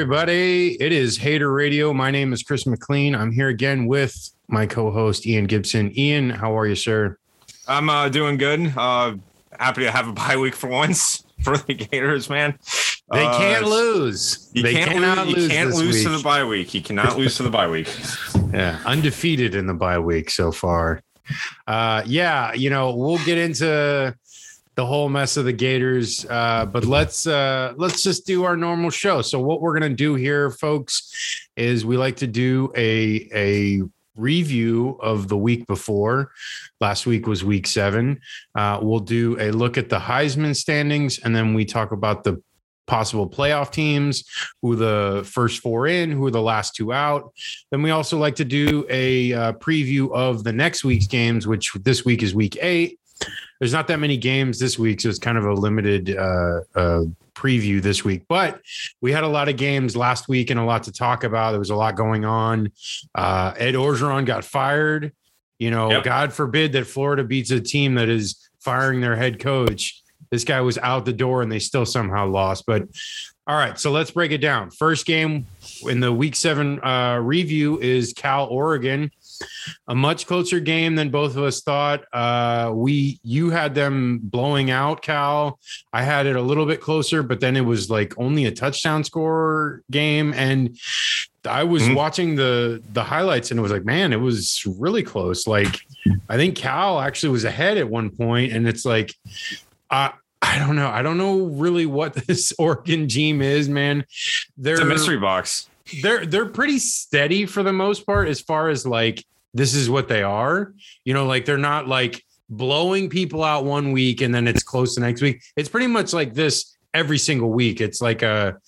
everybody. It is Hater Radio. My name is Chris McLean. I'm here again with my co-host Ian Gibson. Ian, how are you, sir? I'm uh, doing good. Uh, happy to have a bye week for once for the Gators, man. They Uh, can't lose. You they can't cannot lose. You can't this lose to the bye week. You cannot lose to the bye week. Yeah, undefeated in the bye week so far. Uh, yeah, you know we'll get into the whole mess of the Gators, uh, but let's uh, let's just do our normal show. So what we're gonna do here, folks, is we like to do a a review of the week before. Last week was week seven. Uh, we'll do a look at the Heisman standings, and then we talk about the possible playoff teams, who the first four in, who are the last two out. Then we also like to do a uh, preview of the next week's games, which this week is week eight. There's not that many games this week, so it's kind of a limited uh, uh, preview this week. But we had a lot of games last week and a lot to talk about. There was a lot going on. Uh, Ed Orgeron got fired. You know, Yep. God forbid that Florida beats a team that is firing their head coach. This guy was out the door and they still somehow lost. But all right, so let's break it down. First game in the week seven uh, review is Cal Oregon. A much closer game than both of us thought. Uh, we you had them blowing out Cal. I had it a little bit closer, but then it was like only a touchdown score game, and I was Mhm. watching the the highlights, and it was like, man, it was really close. Like I think Cal actually was ahead at one point, and it's like, uh, I don't know. I don't know really what this Oregon team is, man. They're It's a mystery box. They're they're pretty steady for the most part as far as like this is what they are. You know like they're not like blowing people out one week and then it's close the next week. It's pretty much like this every single week. It's like a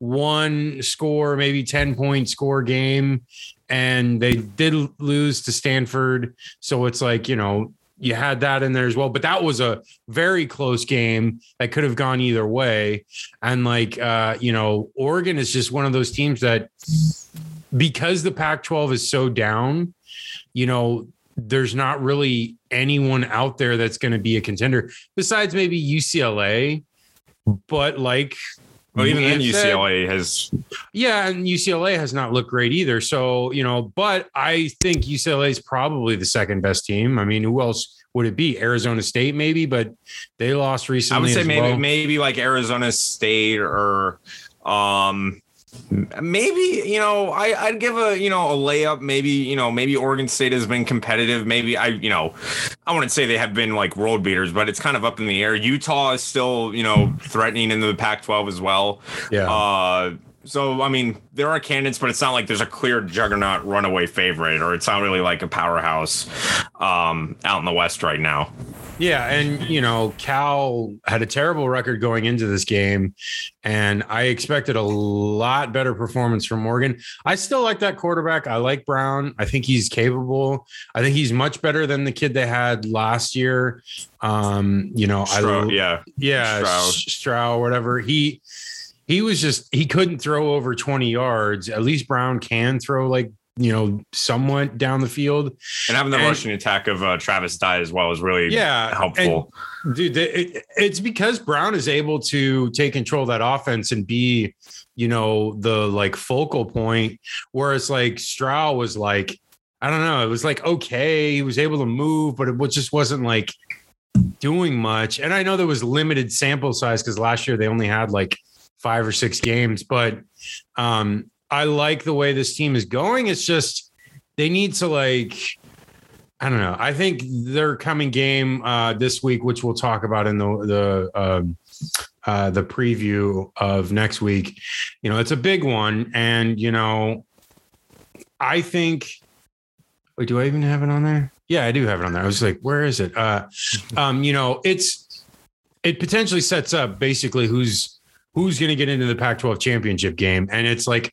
one score maybe 10 point score game and they did lose to stanford. So it's like you know you had that in there as well but that was a very close game that could have gone either way. And like uh you know oregon is just one of those teams that because the pac 12 is so down you know there's not really anyone out there that's going to be a contender besides maybe ucla but like Well, even then, UCLA has. yeah, and UCLA has not looked great either. So, you know, but I think UCLA is probably the second best team. I mean, who else would it be? Arizona State, maybe, but they lost recently. I would say maybe well. maybe like Arizona State or um maybe you know I, I'd give a you know a layup. Maybe you know maybe Oregon State has been competitive. Maybe I you know I wouldn't say they have been like world beaters but it's kind of up in the air. Utah is still you know threatening in the Pac-12 as well. Yeah. uh so I mean there are candidates but it's not like there's a clear juggernaut runaway favorite or it's not really like a powerhouse um out in the west right now Yeah, and you know, Cal had a terrible record going into this game, and I expected a lot better performance from Oregon. I still like that quarterback. I like Brown. I think he's capable. I think he's much better than the kid they had last year. Um, you know, Stroud, I yeah yeah, Stroud. Stroud, Stroud, whatever. He he was just he couldn't throw over 20 yards. At least Brown can throw like you know somewhat down the field. And having the And- rushing attack of uh, Travis Dye as well is really Yeah, helpful. dude the- it, it's because brown is able to take control of that offense and be you know the like focal point whereas like stroud was like i don't know it was like okay he was able to move but it was- just wasn't like doing much and i know there was limited sample size because last year they only had like five or six games but um i like the way this team is going it's just they need to like I don't know. I think their coming game uh, this week, which we'll talk about in the the um, uh, the preview of next week, you know, it's a big one, and you know, I think. Wait, do I even have it on there? Yeah, I do have it on there. I was like, where is it? Uh, um, you know, it's it potentially sets up basically who's who's going to get into the Pac-12 championship game, and it's like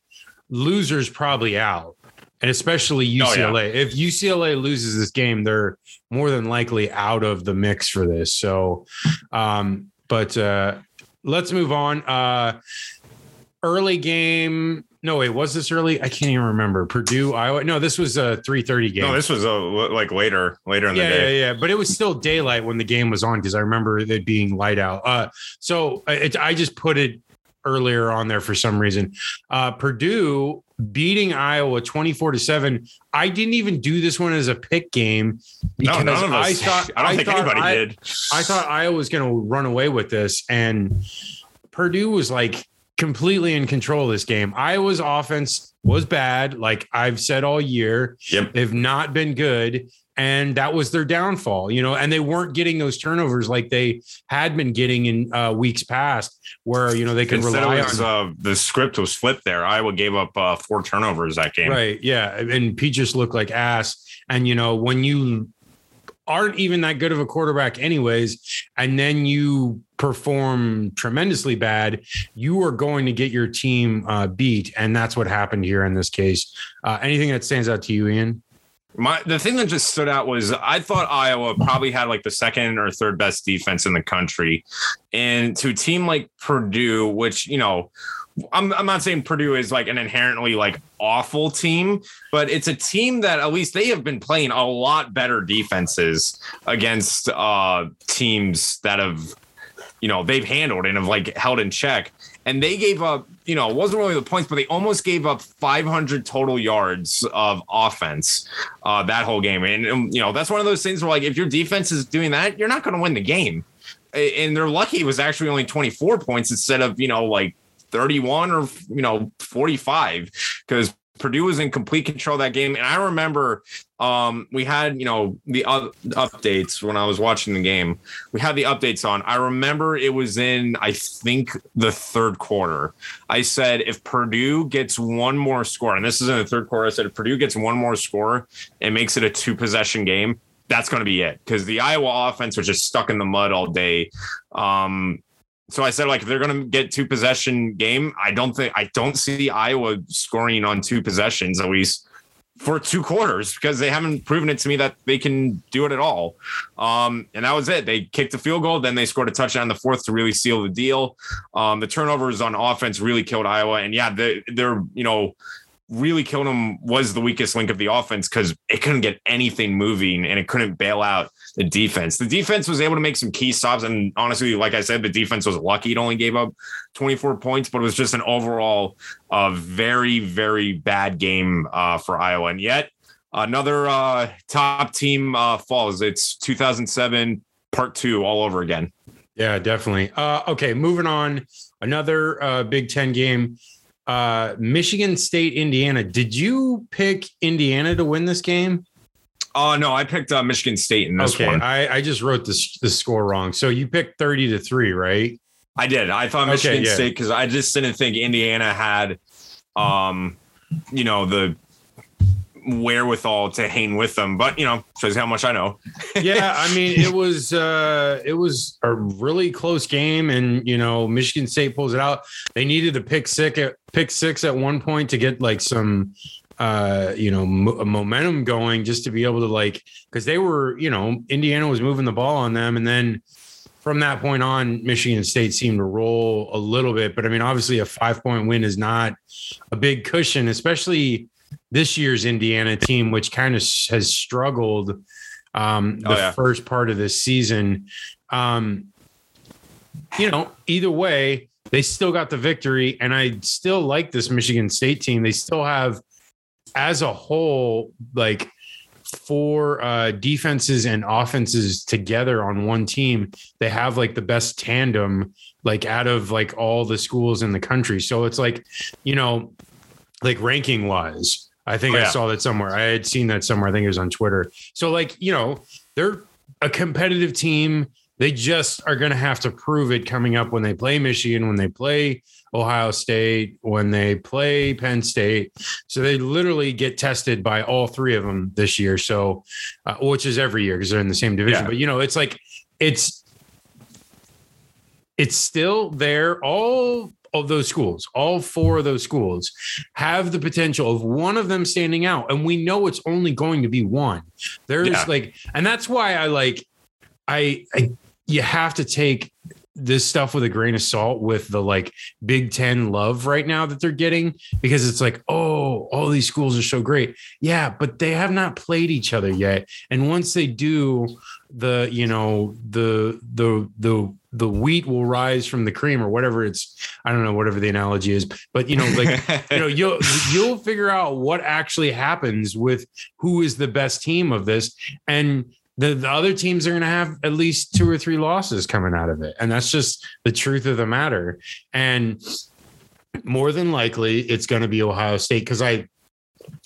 losers probably out, and especially Oh, yeah. UCLA. If UCLA loses this game, they're more than likely out of the mix for this. So, um, but uh, let's move on. Uh, early game. No, wait, was this early? I can't even remember. Purdue, Iowa. No, this was a 3:30 game. No, this was a, like later, later in yeah, the day. yeah, yeah. But it was still daylight when the game was on because I remember it being light out. Uh, so it, I just put it earlier on there for some reason. Uh, Purdue beating Iowa 24 to 7. I didn't even do this one as a pick game No, none of us. I thought I don't think thought anybody I- did. I thought Iowa was going to run away with this, and Purdue was like completely in control of this game. Iowa's offense was bad, like I've said all year. Yep. They've not been good, and that was their downfall, you know. And they weren't getting those turnovers like they had been getting in uh, weeks past, where you know they could Instead, rely was, on. uh, the script was flipped there. Iowa gave up uh, four turnovers that game. Right. Yeah. And Pete just looked like ass. And, you know, when you aren't even that good of a quarterback, anyways, and then you perform tremendously bad, you are going to get your team uh, beat. And that's what happened here in this case. Uh, anything that stands out to you, Ian? My the thing that just stood out was I thought Iowa probably had like the second or third best defense in the country, and to a team like Purdue, which you know. I'm, I'm not saying Purdue is like an inherently like awful team, but it's a team that at least they have been playing a lot better defenses against uh teams that have you know they've handled and have like held in check. And they gave up, you know, it wasn't really the points, but they almost gave up 500 total yards of offense uh, that whole game. And, um, you know, that's one of those things where, like, if your defense is doing that, you're not going to win the game. And they're lucky it was actually only 24 points instead of, you know, like 31 or, you know, 45 because Purdue was in complete control that game. And I remember um, we had, you know, the uh, updates when I was watching the game. We had the updates on. I remember it was in, I think, the third quarter. I said if Purdue gets one more score, and this is in the third quarter, I said if Purdue gets one more score and makes it a two possession game, that's going to be it because the Iowa offense was just stuck in the mud all day. Um, so I said, like, if they're going to get two possession game, I don't think I don't see Iowa scoring on two possessions at least for two quarters because they haven't proven it to me that they can do it at all. Um, and that was it. They kicked a field goal, then they scored a touchdown in the fourth to really seal the deal. Um, the turnovers on offense really killed Iowa, and yeah, they, they're you know really killed them was the weakest link of the offense because it couldn't get anything moving and it couldn't bail out the defense. The defense was able to make some key stops. And honestly, like I said, the defense was lucky. It only gave up 24 points, but it was just an overall uh, very, very bad game uh, for Iowa. And yet another uh, top team uh, falls. It's 2007 part two all over again. Yeah, definitely. Uh, okay, moving on. Another uh, Big Ten game. Uh, Michigan State, Indiana. Did you pick Indiana to win this game? Oh, no, I picked uh, Michigan State in this okay, one. I, I just wrote this the score wrong. So you picked 30 to 3, right? I did. I thought Okay, Michigan yeah. State because I just didn't think Indiana had, um, you know, the wherewithal to hang with them. But you know, shows how much I know. yeah, I mean, it was uh it was a really close game, and you know, Michigan State pulls it out. They needed a pick six at pick six at one point to get like some uh you know mo- momentum going just to be able to like because they were you know indiana was moving the ball on them and then from that point on michigan state seemed to roll a little bit but i mean obviously a five point win is not a big cushion especially this year's indiana team which kind of has struggled um the Oh, yeah. first part of this season. Um you know either way they still got the victory and i still like this michigan state team. They still have as a whole like four uh defenses and offenses together on one team. They have like the best tandem like out of like all the schools in the country. So it's like you know like ranking wise i think Oh, i saw that somewhere i had seen that somewhere i think it was on twitter so like you know they're a competitive team they just are going to have to prove it coming up when they play michigan when they play ohio state when they play penn state so they literally get tested by all three of them this year. So, uh, which is every year because they're in the same division. Yeah. But you know, it's like it's it's still there. All of those schools, all four of those schools, have the potential of one of them standing out, and we know it's only going to be one. There's Yeah. like, and that's why I like, I, I you have to take this stuff with a grain of salt with the like Big Ten love right now that they're getting because it's like, oh, all these schools are so great. Yeah, but they have not played each other yet. And once they do, the you know the the the the wheat will rise from the cream or whatever it's I don't know whatever the analogy is but you know like you know you'll you'll figure out what actually happens with who is the best team of this and the, the other teams are going to have at least two or three losses coming out of it and that's just the truth of the matter and more than likely it's going to be Ohio State because I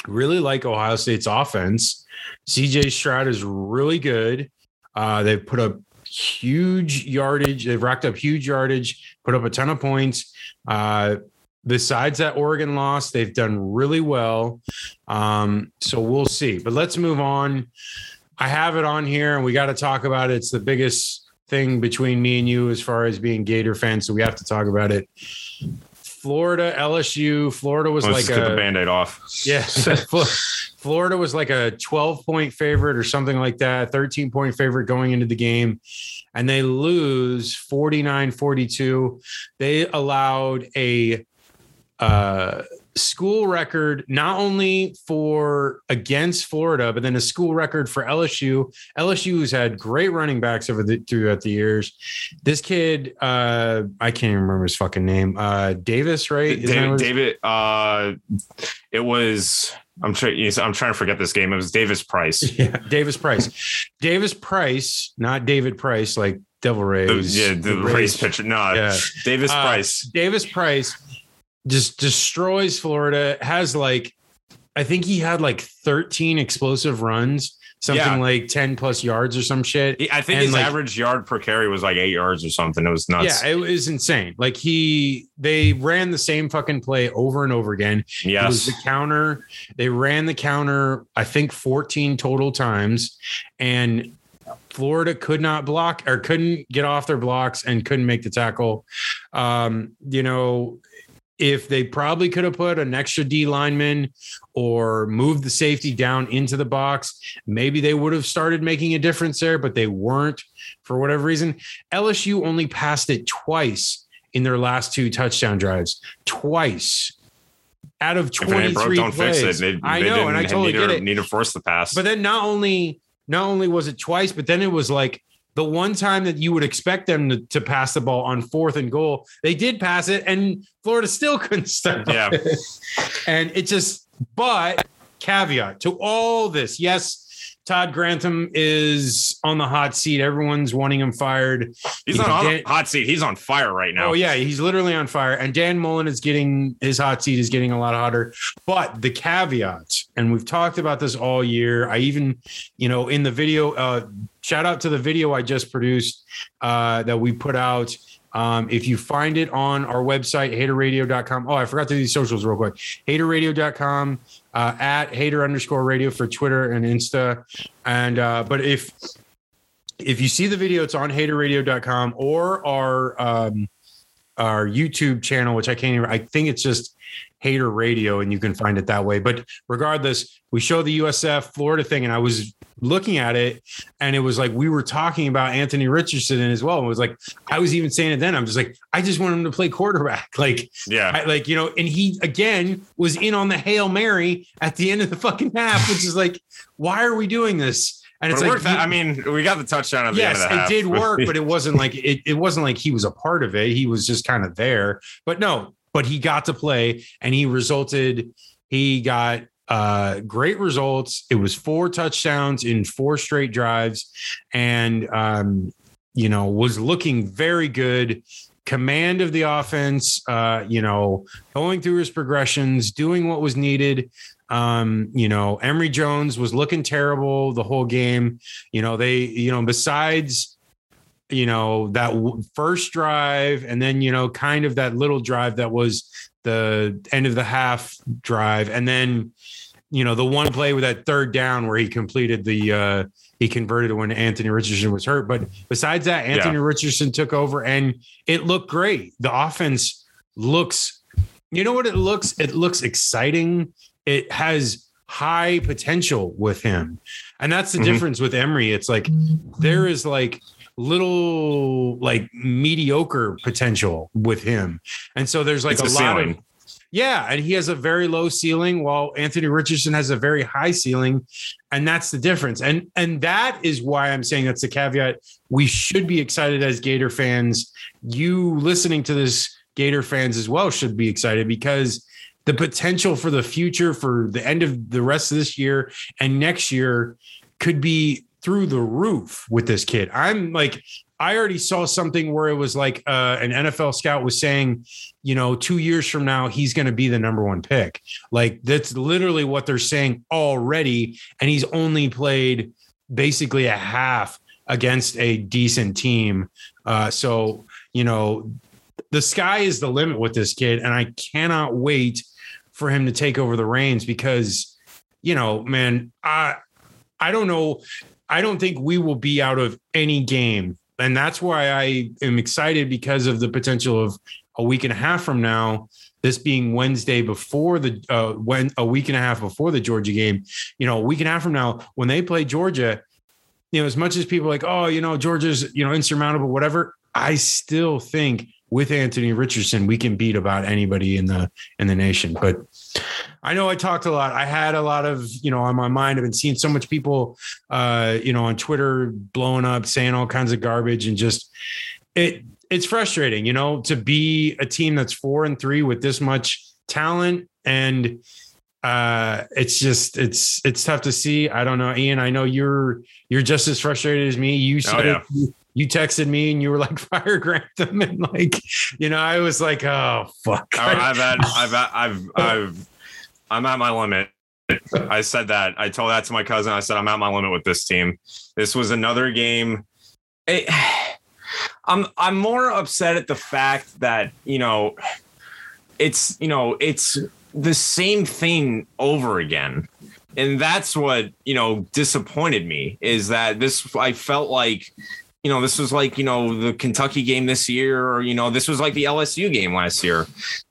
really like Ohio State's offense. CJ Stroud is really good. Uh, they've put up huge yardage. They've racked up huge yardage, put up a ton of points. Uh, besides that Oregon loss, they've done really well. Um, so we'll see. But let's move on. I have it on here and we got to talk about it. It's the biggest thing between me and you as far as being Gator fans. So we have to talk about it. Florida, LSU. Florida was Let's like a the band-aid off. yeah. Florida was like a 12 point favorite or something like that, 13 point favorite going into the game. And they lose 49 42. They allowed a uh, school record, not only for against Florida, but then a school record for LSU. LSU has had great running backs over the throughout the years. This kid, uh, I can't even remember his fucking name. Uh, Davis, right? Isn't David, David uh, it was. I'm trying. I'm trying to forget this game. It was Davis Price. Yeah, Davis Price. Davis Price, not David Price, like Devil The, Rays. yeah, the, race pitcher. No, Yeah. Davis Uh, Price. Davis Price just destroys Florida. Has like, I think he had like 13 explosive runs, something Yeah. like 10 plus yards or some shit. I think and, his like- average yard per carry was like eight yards or something. It was nuts. Yeah, it was insane. Like he, they ran the same fucking play over and over again. It was yes. the counter. They ran the counter, I think 14 total times. And Florida could not block or couldn't get off their blocks and couldn't make the tackle. Um, you know, if they probably could have put an extra D lineman or moved the safety down into the box, maybe they would have started making a difference there, but they weren't for whatever reason. LSU only passed it twice in their last two touchdown drives. Twice. Out of If it 23 broke, don't plays. fix it. They, I know, and I didn't totally need get it. Need to force the pass. But then not only not only was it twice, but then it was like the one time that you would expect them to, to pass the ball on fourth and goal, they did pass it, and Florida still couldn't stop. Yeah. it. and it just. But caveat to all this, yes. Todd Grantham is on the hot seat. Everyone's wanting him fired. he's not on the hot seat. He's on fire right now. Oh yeah, he's literally on fire. And Dan Mullen is getting his hot seat is getting a lot hotter. But the caveat, and we've talked about this all year. I even, you know, in the video, uh, shout out to the video I just produced uh, that we put out. Um, if you find it on our website, haterradio.com. Oh, I forgot to do these socials real quick. Haterradio.com, uh, at hater underscore radio for Twitter and Insta. And uh, but if if you see the video, it's on haterradio.com or our um our YouTube channel, which I can't even I think it's just hater radio and you can find it that way. But regardless, we show the USF Florida thing, and I was looking at it and it was like we were talking about Anthony Richardson as well. And it was like I was even saying it then. I'm just like, I just want him to play quarterback. Like Yeah. I, like you know, and he again was in on the hail mary at the end of the fucking half, which is like, why are we doing this? And But it's it like, worked. that- I mean, we got the touchdown at the yes, end of the it did work, but it wasn't like it, it wasn't like he was a part of it. He was just kind of there. But no, but he got to play and he resulted, he got uh great results. It was four touchdowns in four straight drives, and um, you know, was looking very good. Command of the offense, uh, you know, going through his progressions, doing what was needed. Um, you know, Emory Jones was looking terrible the whole game. You know, they, you know, besides, you know, that w- first drive and then, you know, kind of that little drive that was the end of the half drive. And then, you know, the one play with that third down where he completed the, uh, he converted when Anthony Richardson was hurt. But besides that, Anthony Richardson took over and it looked great. The offense looks, you know what it looks? It looks exciting. It has high potential with him. And that's the Mhm. difference with Emory. It's like there is like little like mediocre potential with him. And so there's like It's a a lot ceiling. of Yeah, and he has a very low ceiling while Anthony Richardson has a very high ceiling, and that's the difference. And and that is why I'm saying that's the caveat. We should be excited as Gator fans. You listening to this Gator fans as well should be excited because the potential for the future for the end of the rest of this year and next year could be through the roof with this kid. I'm like I already saw something where it was like uh, an NFL scout was saying, you know, two years from now, he's going to be the number one pick. Like that's literally what they're saying already. And he's only played basically a half against a decent team. Uh, so, you know, the sky is the limit with this kid. And I cannot wait for him to take over the reins because, you know, man, I, I don't know. I don't think we will be out of any game and that's why I am excited because of the potential of a week and a half from now, this being Wednesday before the uh, when a week and a half before the Georgia game, you know, a week and a half from now when they play Georgia, you know, as much as people like, oh, you know, Georgia's you know insurmountable, whatever. I still think with Anthony Richardson, we can beat about anybody in the in the nation. But I know I talked a lot. I had a lot of, you know, on my mind. I've been seeing so much people uh, you know, on Twitter blowing up, saying all kinds of garbage and just it it's frustrating, you know, to be a team that's four and three with this much talent and uh it's just it's it's tough to see i don't know ian i know you're you're just as frustrated as me you said oh, yeah. it, you texted me and you were like fire Grantham and like you know I was like oh fuck oh, I've had I've I've I've I'm at my limit. I said that I told that to my cousin. I said I'm at my limit with this team. This was another game. It, I'm I'm more upset at the fact that you know it's you know it's the same thing over again and that's what you know disappointed me is that this i felt like you know, this was like, you know, the Kentucky game this year, or, you know, this was like the LSU game last year.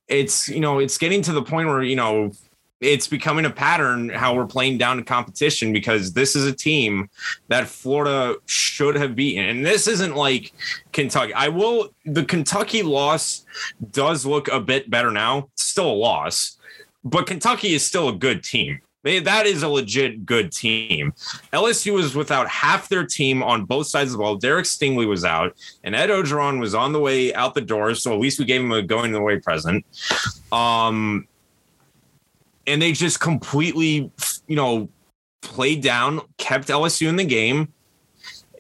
It's, you know, it's getting to the point where, you know, it's becoming a pattern how we're playing down to competition because this is a team that Florida should have beaten. And this isn't like Kentucky. I will, the Kentucky loss does look a bit better now. still a loss, but Kentucky is still a good team. They, that is a legit good team. LSU was without half their team on both sides of the ball. Derek Stingley was out, and Ed Orgeron was on the way out the door. So at least we gave him a going away present. Um, and they just completely, you know, played down, kept LSU in the game.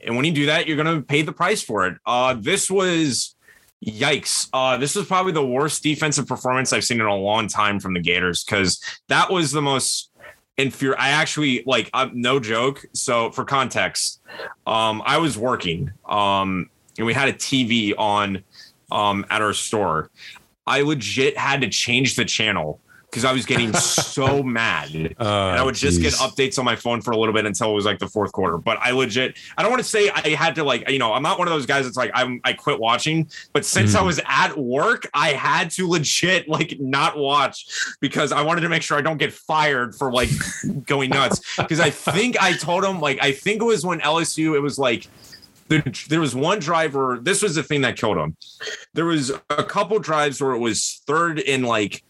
And when you do that, you're going to pay the price for it. Uh, this was yikes. Uh, this was probably the worst defensive performance I've seen in a long time from the Gators because that was the most fear, I actually like I'm no joke. So for context, um, I was working um, and we had a TV on um, at our store. I legit had to change the channel because I was getting so mad. and I would just geez. get updates on my phone for a little bit until it was like the fourth quarter. But I legit, I don't want to say I had to like, you know, I'm not one of those guys that's like, I'm, I quit watching. But since mm. I was at work, I had to legit like not watch because I wanted to make sure I don't get fired for like going nuts. Because I think I told him, like, I think it was when LSU, it was like, there was one driver. This was the thing that killed him. There was a couple drives where it was third in like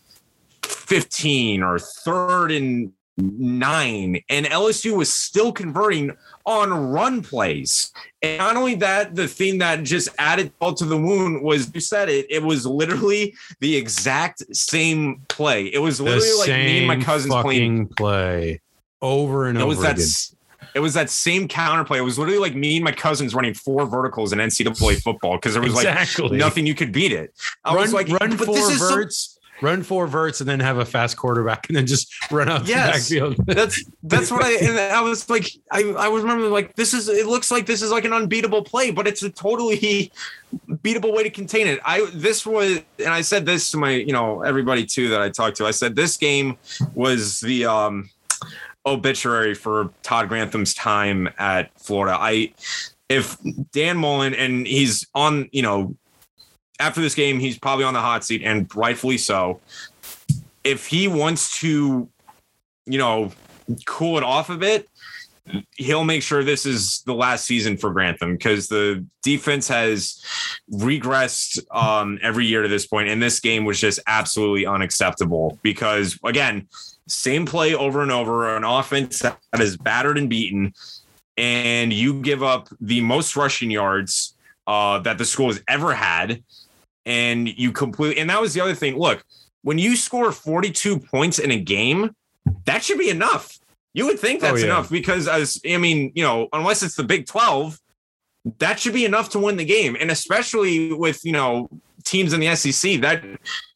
15 or third and nine, and LSU was still converting on run plays. And not only that, the thing that just added all to the wound was you said it, it was literally the exact same play. It was literally like me and my cousins playing play over and it over was that, again. It was that same counterplay. It was literally like me and my cousins running four verticals in NCAA football because there was exactly. like nothing you could beat it. I run, was like, run four verts run four verts and then have a fast quarterback and then just run out yes, the backfield. that's that's what I and I was like I I was remember like this is it looks like this is like an unbeatable play, but it's a totally beatable way to contain it. I this was and I said this to my you know everybody too that I talked to. I said this game was the um obituary for Todd Grantham's time at Florida. I if Dan Mullen and he's on you know after this game, he's probably on the hot seat, and rightfully so. If he wants to, you know, cool it off a bit, he'll make sure this is the last season for Grantham because the defense has regressed um, every year to this point, and this game was just absolutely unacceptable. Because again, same play over and over, an offense that is battered and beaten, and you give up the most rushing yards uh, that the school has ever had, and you completely. And that was the other thing. Look, when you score 42 points in a game, that should be enough you would think that's oh, yeah. enough because, as I mean, you know, unless it's the Big 12, that should be enough to win the game. And especially with, you know, teams in the SEC, that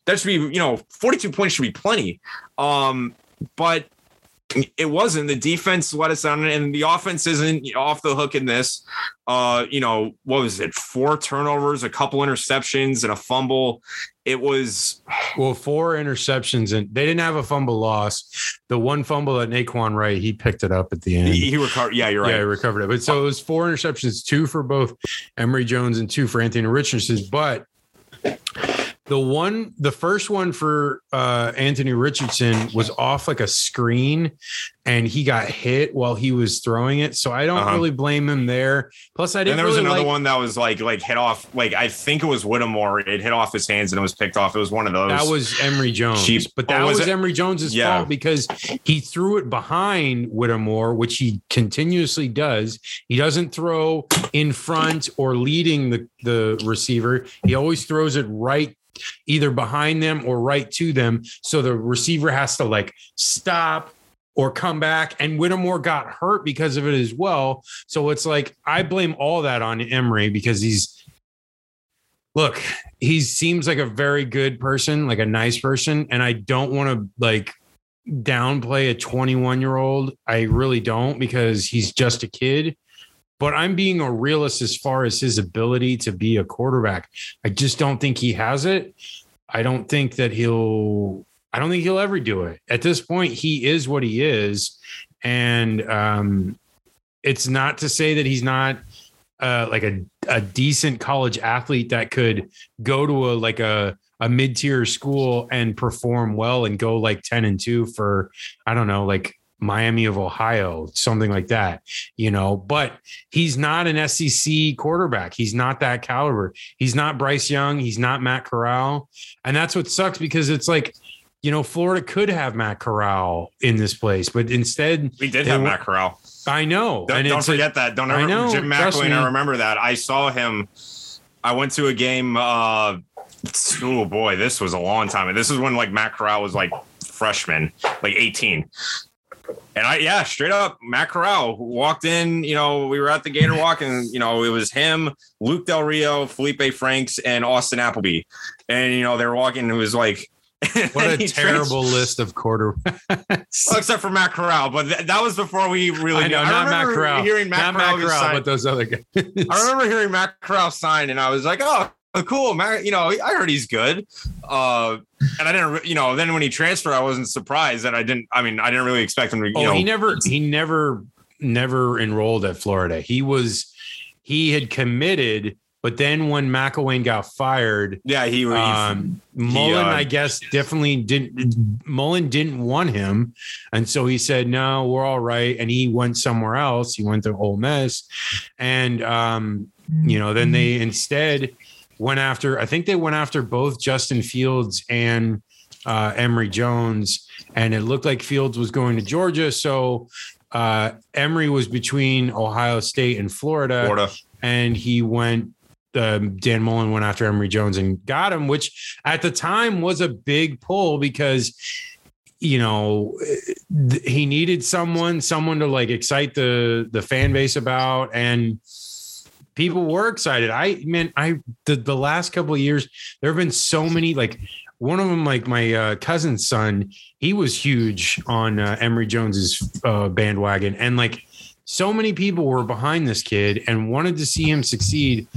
that should be, you know, 42 points should be plenty. Um, but it wasn't. The defense let us down, and the offense isn't off the hook in this. Uh, you know, what was it? Four turnovers, a couple interceptions, and a fumble. It was well, four interceptions, and they didn't have a fumble loss. The one fumble that Nay'Quan Wright, he picked it up at the end. He, he recovered. Yeah, you're right. Yeah, he recovered it. But so it was four interceptions, two for both Emory Jones and two for Anthony Richardson. But the one, the first one for uh, Anthony Richardson was off like a screen, and he got hit while he was throwing it. So I don't uh-huh. really blame him there. Plus, I didn't. And there was really another like, one that was like like hit off. Like I think it was Whittemore. It hit off his hands and it was picked off. It was one of those. That was Emory Jones. Cheap. But that oh, was, was Emory Jones's yeah. fault because he threw it behind Whittemore, which he continuously does. He doesn't throw in front or leading the the receiver. He always throws it right either behind them or right to them. So the receiver has to like stop or come back. And Whittemore got hurt because of it as well. So it's like I blame all that on Emory because he's look, he seems like a very good person, like a nice person. And I don't want to like downplay a 21 year old. I really don't because he's just a kid but I'm being a realist as far as his ability to be a quarterback. I just don't think he has it. I don't think that he'll I don't think he'll ever do it. At this point, he is what he is. And um, it's not to say that he's not uh, like a, a decent college athlete that could go to a like a a mid-tier school and perform well and go like 10 and 2 for I don't know, like Miami of Ohio, something like that, you know. But he's not an SEC quarterback. He's not that caliber. He's not Bryce Young. He's not Matt Corral. And that's what sucks because it's like, you know, Florida could have Matt Corral in this place, but instead we did have Matt Corral. I know. Don't, don't forget that. Don't ever, I know. Jim McElwain. I remember that. I saw him. I went to a game. Uh, oh boy, this was a long time. Ago. This is when like Matt Corral was like freshman, like 18. And I, yeah, straight up, Matt Corral walked in. You know, we were at the Gator Walk, and you know, it was him, Luke Del Rio, Felipe Franks, and Austin Appleby. And you know, they were walking. And It was like, what a terrible trans- list of quarterbacks. well, except for Matt Corral, but th- that was before we really. I know, not Matt Corral. Hearing Matt not Corral, Matt Corral but those other guys. I remember hearing Matt Corral sign, and I was like, oh oh, cool, man. You know, I heard he's good. Uh, and I didn't, you know, then when he transferred, I wasn't surprised that I didn't, I mean, I didn't really expect him to, you oh, know. He never, he never, never enrolled at Florida. He was, he had committed, but then when McElwain got fired, yeah, he, um, he Mullen, uh, I guess, definitely didn't. Mullen didn't want him, and so he said, "No, we're all right." And he went somewhere else. He went to Ole Miss, and um, you know, then they instead went after, I think they went after both Justin Fields and uh, Emory Jones, and it looked like Fields was going to Georgia. So uh, Emory was between Ohio State and Florida, Florida. and he went. Um, Dan Mullen went after Emory Jones and got him, which at the time was a big pull because you know th- he needed someone, someone to like excite the the fan base about, and people were excited. I mean, I the, the last couple of years there have been so many like one of them like my uh, cousin's son he was huge on uh, emory jones's uh, bandwagon. And like so many people were behind this kid and wanted to see him succeed.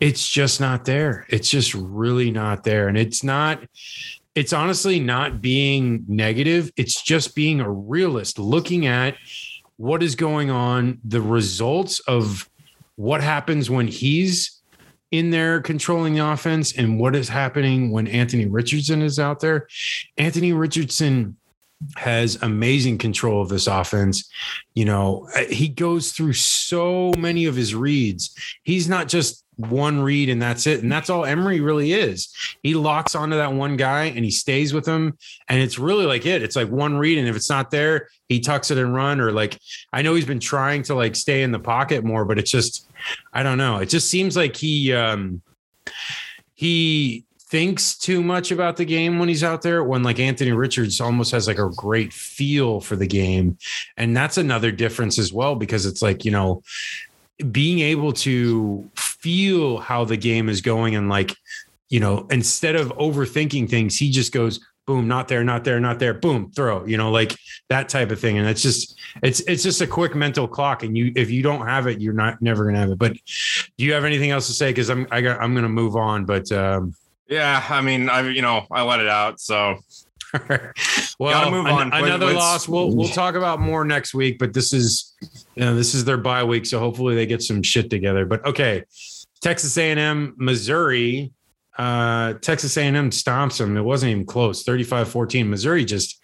It's just not there. It's just really not there. And it's not it's honestly not being negative. It's just being a realist looking at what is going on the results of what happens when he's in there controlling the offense and what is happening when Anthony Richardson is out there. Anthony Richardson has amazing control of this offense. You know, he goes through so many of his reads. He's not just one read and that's it. And that's all Emory really is. He locks onto that one guy and he stays with him. And it's really like it. It's like one read. And if it's not there, he tucks it and run. Or like I know he's been trying to like stay in the pocket more, but it's just I don't know. It just seems like he um he thinks too much about the game when he's out there when like Anthony Richards almost has like a great feel for the game and that's another difference as well because it's like you know being able to feel how the game is going and like you know instead of overthinking things he just goes boom not there not there not there boom throw you know like that type of thing. And it's just it's it's just a quick mental clock and you if you don't have it you're not never to have it. But do you have anything else to say? Cuz I'm I got I'm to move on but um yeah, I mean, I you know, I let it out, so well, Gotta move on. An- another loss. We'll we'll talk about more next week, but this is you know this is their bye week, so hopefully they get some shit together. But okay, Texas A&M, Missouri. Uh, Texas A&M stomps them. It wasn't even close. 35-14. Missouri just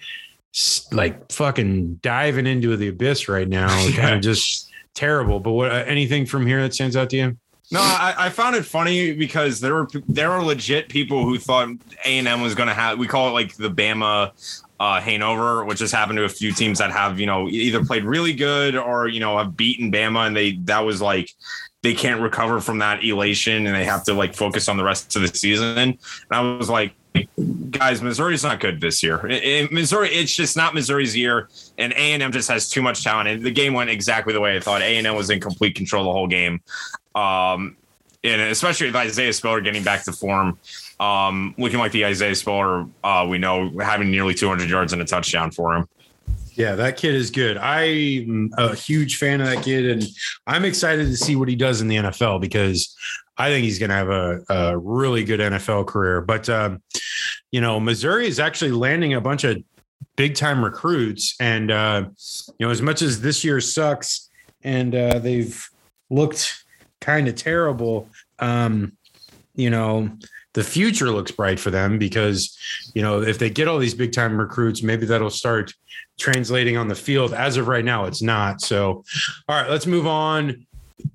like fucking diving into the abyss right now. yeah. Kind of just terrible. But what? Anything from here that stands out to you? No, I, I, found it funny because there were there were legit people who thought A and M was going to have. We call it like the Bama uh, hangover, which has happened to a few teams that have you know either played really good or you know have beaten Bama, and they that was like they can't recover from that elation, and they have to like focus on the rest of the season. And I was like, guys, Missouri's not good this year. In Missouri, it's just not Missouri's year, and A and M just has too much talent. And the game went exactly the way I thought. A and M was in complete control the whole game. Um, and especially with Isaiah Spiller getting back to form, um, looking like the Isaiah Spiller uh, we know, having nearly 200 yards and a touchdown for him. Yeah, that kid is good. I'm a huge fan of that kid, and I'm excited to see what he does in the NFL because I think he's going to have a, a, really good NFL career. But um, you know, Missouri is actually landing a bunch of big time recruits, and uh, you know, as much as this year sucks, and uh, they've looked kind of terrible, um, you know, the future looks bright for them because, you know, if they get all these big time recruits, maybe that'll start translating on the field. As of right now, it's not. So, all right, let's move on.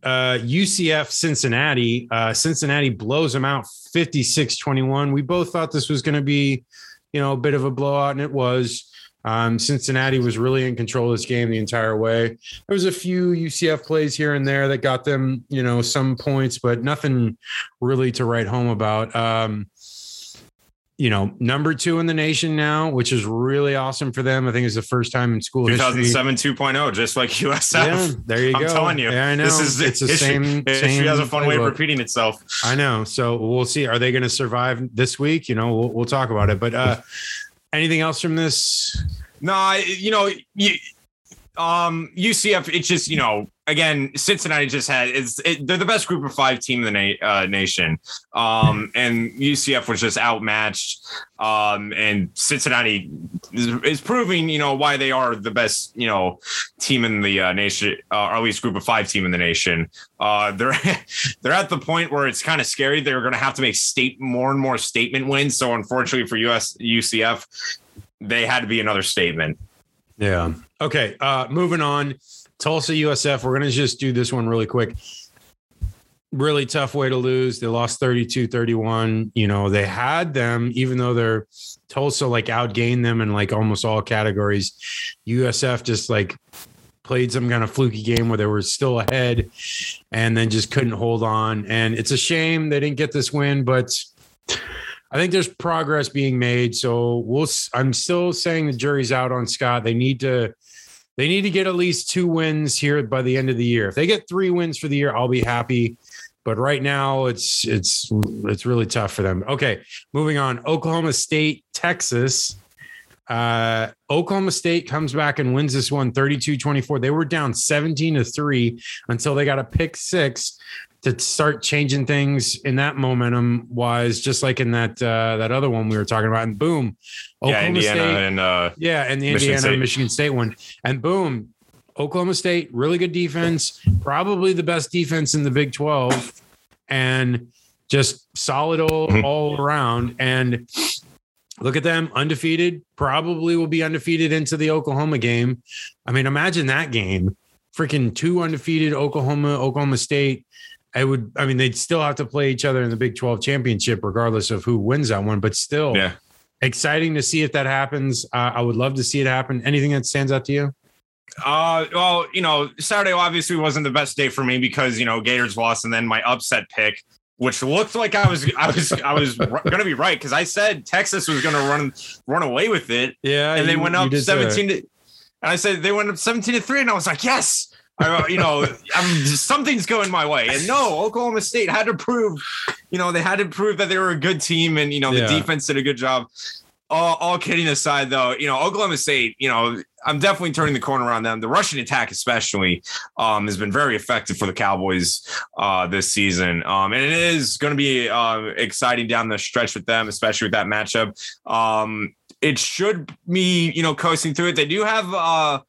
Uh, UCF Cincinnati. Uh, Cincinnati blows them out 56 21. We both thought this was going to be, you know, a bit of a blowout, and it was. Um, Cincinnati was really in control of this game the entire way. There was a few UCF plays here and there that got them, you know, some points, but nothing really to write home about. Um, you know, number two in the nation now, which is really awesome for them. I think it's the first time in school 2007 2.0, just like USF. Yeah, there you I'm go. I'm telling you. Yeah, I know. This is it's the history, same. History same has a fun playbook. way of repeating itself. I know. So we'll see. Are they going to survive this week? You know, we'll, we'll talk about it. But uh, anything else from this? No, you know, you, um, UCF. It's just you know, again, Cincinnati just had it's it, they're the best group of five team in the na- uh, nation, um, and UCF was just outmatched, um, and Cincinnati is, is, proving you know why they are the best you know team in the uh, nation, uh, or at least group of five team in the nation. Uh, they're they're at the point where it's kind of scary. They're going to have to make state more and more statement wins. So unfortunately for US UCF, they had to be another statement. Yeah. Okay. Uh, moving on. Tulsa USF. We're going to just do this one really quick. Really tough way to lose. They lost 32 31. You know, they had them, even though they're Tulsa like outgained them in like almost all categories. USF just like played some kind of fluky game where they were still ahead and then just couldn't hold on. And it's a shame they didn't get this win, but I think there's progress being made. So we'll. I'm still saying the jury's out on Scott. They need to. They need to get at least two wins here by the end of the year. If they get three wins for the year, I'll be happy. But right now, it's it's it's really tough for them. Okay, moving on. Oklahoma State, Texas. Uh, Oklahoma State comes back and wins this one 32 24. They were down 17 to 3 until they got a pick six to start changing things in that momentum wise, just like in that uh, that other one we were talking about, and boom, Oklahoma yeah, Indiana State, and uh, yeah, and the Michigan Indiana State. Michigan State one, and boom, Oklahoma State, really good defense, probably the best defense in the Big Twelve, and just solid all, mm-hmm. all around. And Look at them, undefeated. Probably will be undefeated into the Oklahoma game. I mean, imagine that game. Freaking two undefeated Oklahoma, Oklahoma State. I would, I mean, they'd still have to play each other in the Big 12 championship, regardless of who wins that one. But still, Yeah. exciting to see if that happens. Uh, I would love to see it happen. Anything that stands out to you? Uh, well, you know, Saturday obviously wasn't the best day for me because you know Gators lost, and then my upset pick, which looked like I was, I was, I was gonna be right because I said Texas was gonna run run away with it, Yeah, and they you- went up seventeen. To, and I said they went up seventeen to three, and I was like, yes. I, you know, I'm something's going my way, and no, Oklahoma State had to prove, you know, they had to prove that they were a good team, and you know, the Yeah. defense did a good job. All, all kidding aside, though, you know, Oklahoma State, you know, I'm definitely turning the corner on them. The rushing attack, especially, um, has been very effective for the Cowboys uh, this season, um, and it is going to be uh, exciting down the stretch with them, especially with that matchup. Um, it should be, you know, coasting through it. They do have, uh,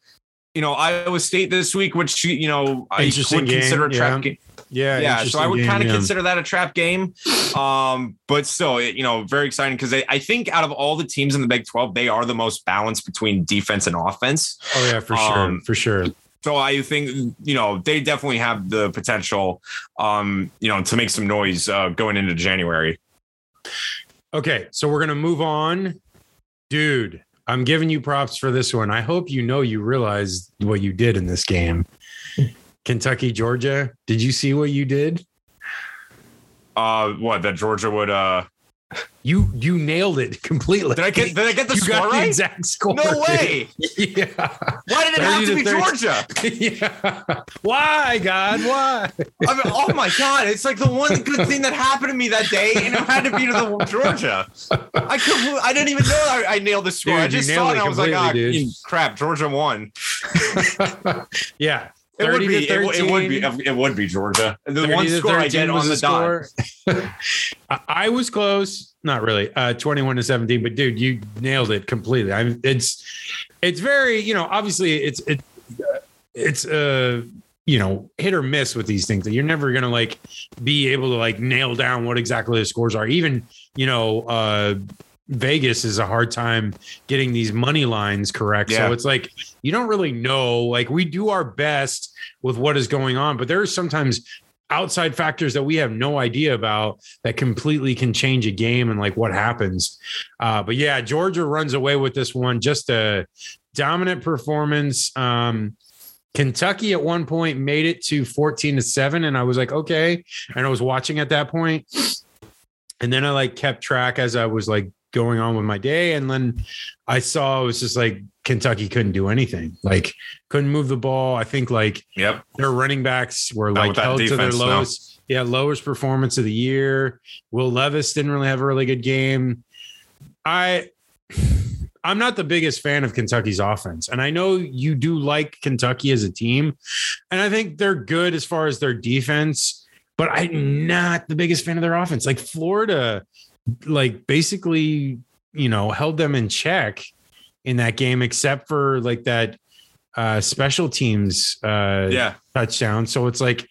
you know, Iowa State this week, which you know I would consider a game, trap yeah. game Yeah, yeah, so I would kind of yeah. consider that a trap game. Um, but still, you know, very exciting because I, I think out of all the teams in the Big 12, they are the most balanced between defense and offense. Oh yeah, for sure, Um, for sure. So I think you know they definitely have the potential, um, you know, to make some noise uh, going into January. Okay, so we're gonna move on, dude. I'm giving you props for this one. I hope you know you realized what you did in this game. Kentucky, Georgia. Did you see what you did? Uh, what that Georgia would? Uh, You you nailed it completely. did I get? Did I get the you score got the right? exact score? No way! Yeah. Why did it have to be 13. Georgia? yeah. Why, God? Why? I mean, oh my god! It's like the one good thing that happened to me that day, and it had to be to the Georgia. I could, I didn't even know I, I nailed the score. I Dude, you just saw it, I was like, ah, completely, crap! Georgia won. yeah. It would be. to It, would- it would be. It would be Georgia. The one score I 13 get was on the dot. score. I- I was close, not really. Uh, 21 to 17, but dude, you nailed it completely. I it's it's very, you know, obviously it's it it's uh you know, hit or miss with these things. You're never gonna like be able to like nail down what exactly the scores are. Even, you know, uh Vegas is a hard time getting these money lines correct. Yeah. So it's like you don't really know. Like we do our best with what is going on, but there are sometimes outside factors that we have no idea about that completely can change a game and like what happens. Uh, but yeah, Georgia runs away with this one. Just a dominant performance. Um, Kentucky at one point made it to 14 to 7 and I was like okay and I was watching at that point and then I like kept track as I was like going on with my day and then I saw it was just like Kentucky couldn't do anything like couldn't move the ball I think like Yep. their running backs were like held to their defense, no. yeah lowest performance of the year Will Levis didn't really have a really good game I I'm not the biggest fan of Kentucky's offense. And I know you do like Kentucky as a team. And I think they're good as far as their defense, but I'm not the biggest fan of their offense. Like Florida, like basically, you know, held them in check in that game, except for like that uh special teams uh Yeah. touchdown. So it's like,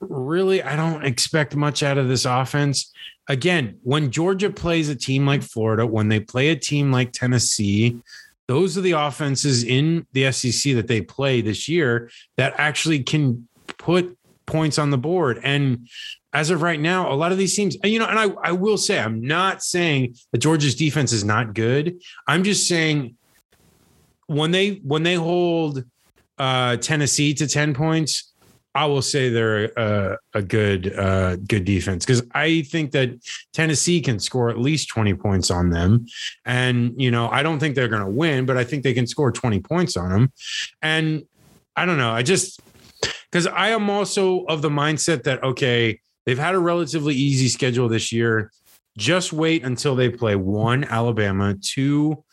really, I don't expect much out of this offense. Again, when Georgia plays a team like Florida, when they play a team like Tennessee, those are the offenses in the SEC that they play this year that actually can put points on the board. And as of right now, a lot of these teams, you know, and I, I will say, I'm not saying that Georgia's defense is not good. I'm just saying when they when they hold uh, Tennessee to 10 points, I will say they're a, a good uh, good defense because I think that Tennessee can score at least 20 points on them. And, you know, I don't think they're going to win, but I think they can score 20 points on them. And I don't know. I just, because I am also of the mindset that, okay, they've had a relatively easy schedule this year. Just wait until they play one Alabama, two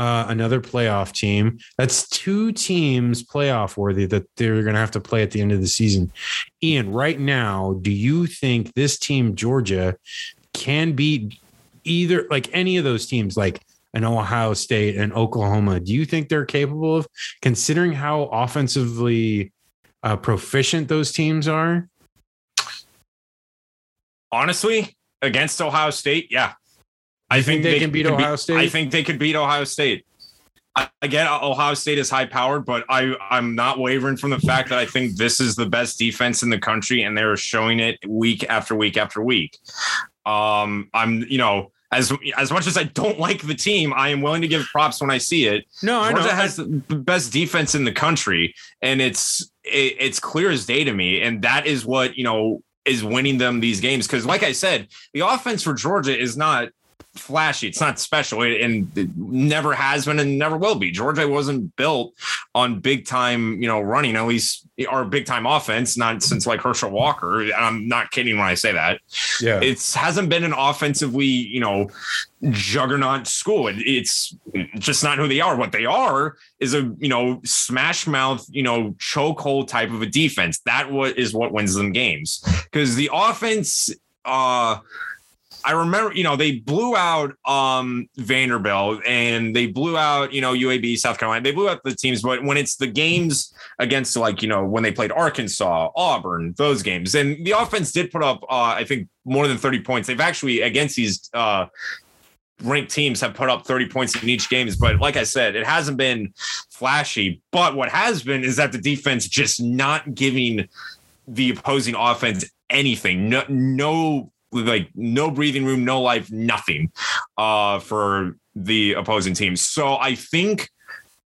uh, another playoff team. That's two teams playoff worthy that they're going to have to play at the end of the season. Ian, right now, do you think this team, Georgia, can beat either like any of those teams, like an Ohio State and Oklahoma? Do you think they're capable of considering how offensively uh, proficient those teams are? Honestly, against Ohio State, yeah. I think they can beat could Ohio State? I think they could beat Ohio State. I, get Ohio State is high powered, but I I'm not wavering from the fact that I think this is the best defense in the country, and they're showing it week after week after week. Um, I'm you know as as much as I don't like the team, I am willing to give props when I see it. No, I know. Georgia has the best defense in the country, and it's it, it's clear as day to me, and that is what you know is winning them these games. Because, like I said, the offense for Georgia is not flashy. It's not special, it, and it never has been and never will be. Georgia wasn't built on big time, you know, running. At least our big time offense, not since like Herschel Walker. I'm not kidding when I say that. yeah. It hasn't been an offensively, you know, juggernaut school. It, it's just not who they are. What they are is a, you know, smash mouth, you know, chokehold type of a defense. That what is what wins them games because the offense. uh I remember, you know, they blew out um Vanderbilt and they blew out, you know, UAB, South Carolina. They blew out the teams, but when it's the games against like, you know, when they played Arkansas, Auburn, those games, and the offense did put up uh I think more than 30 points. They've actually against these uh ranked teams have put up 30 points in each games, but like I said, it hasn't been flashy. But what has been is that the defense just not giving the opposing offense anything. No, no like no breathing room, no life, nothing uh, for the opposing teams. So I think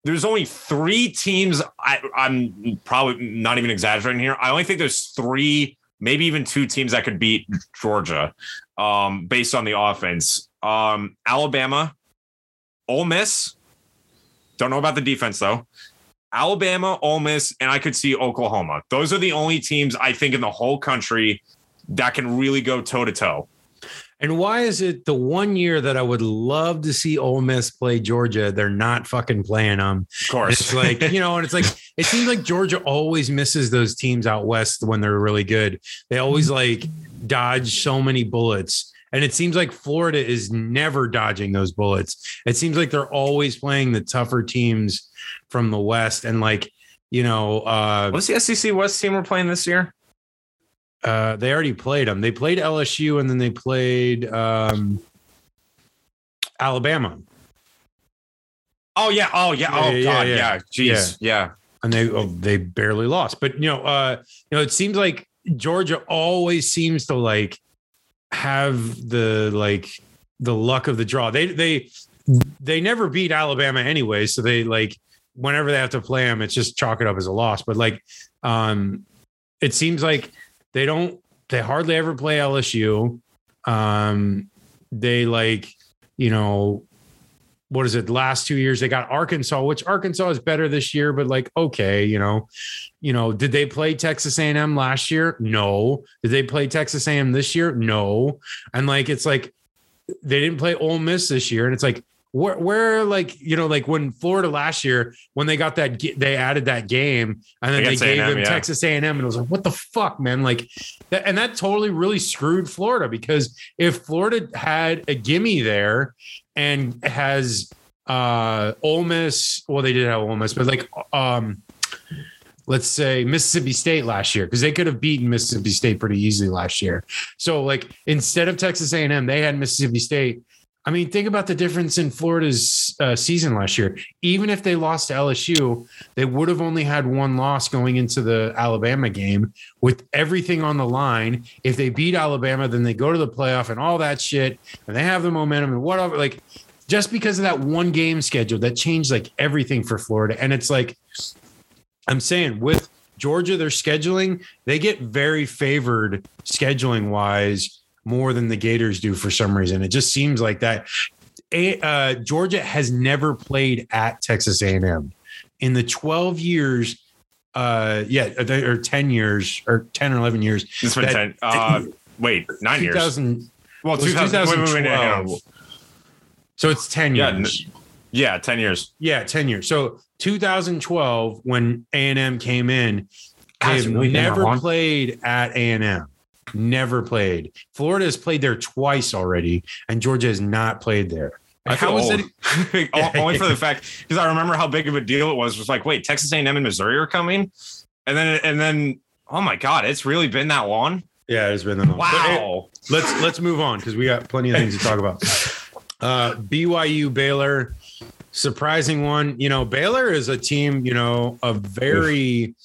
there's only three teams. I, I'm probably not even exaggerating here. I only think there's three, maybe even two teams that could beat Georgia um, based on the offense. Um, Alabama, Ole Miss. Don't know about the defense though. Alabama, Ole Miss, and I could see Oklahoma. Those are the only teams I think in the whole country that can really go toe to toe. And why is it the one year that I would love to see Ole Miss play Georgia, they're not fucking playing them? Of course. It's like, you know, and it's like, it seems like Georgia always misses those teams out west when they're really good. They always like dodge so many bullets. And it seems like Florida is never dodging those bullets. It seems like they're always playing the tougher teams from the west. And like, you know, uh, What's the SEC West team we're playing this year? Uh, they already played them. They played LSU and then they played um, Alabama. Oh yeah. Oh yeah. Oh Yeah, yeah, god. yeah. Yeah. Jeez. Yeah. and they oh, they barely lost. But you know, uh, you know, it seems like Georgia always seems to like have the like the luck of the draw. They they they never beat Alabama anyway, so they like whenever they have to play them, it's just chalk it up as a loss. But like, um, it seems like they don't they hardly ever play LSU. Um, they like you know what is it? Last two years they got arkansas which arkansas is better this year but like okay you know you know did they play texas a&m last year? No. Did they play texas a&m this year? No. And like it's like they didn't play Ole Miss this year and it's like where, where like you know like when Florida last year when they got that they added that game and then they gave A&M, them yeah. Texas A&M and it was like what the fuck man like that, and that totally really screwed Florida because if Florida had a gimme there and has uh Ole Miss, well they did have Ole Miss, but like um let's say Mississippi State last year because they could have beaten Mississippi State pretty easily last year. So like instead of Texas A&M, they had Mississippi State. I mean, think about the difference in Florida's uh, season last year. Even if they lost to LSU, they would have only had one loss going into the Alabama game with everything on the line. If they beat Alabama, then they go to the playoff and all that shit, and they have the momentum and whatever. Like, just because of that one game schedule, that changed like everything for Florida. And it's like, I'm saying with Georgia, their scheduling, they get very favored scheduling wise more than the Gators do for some reason. It just seems like that. A, uh, Georgia has never played at Texas A&M in the 12 years. Uh, yeah, or 10 years or 10 or 11 years. It's been That- ten. Uh, wait, nine years. 2000, Well, it was 2000, wait, wait, wait, wait, 2012. So it's 10 Yeah, years. Yeah, ten years. Yeah, 10 years. So 2012, when A&M came in, they've really never played at A&M. Never played. Florida has played there twice already, and Georgia has not played there. I How old. it? Only for the fact because I remember how big of a deal it was. It was like, wait, Texas A&M and Missouri are coming, and then and then, oh my god, it's really been that long. Yeah, it's been that long. Wow. let's let's move on because we got plenty of things to talk about. Uh, BYU Baylor, surprising one. You know, Baylor is a team. You know, a very,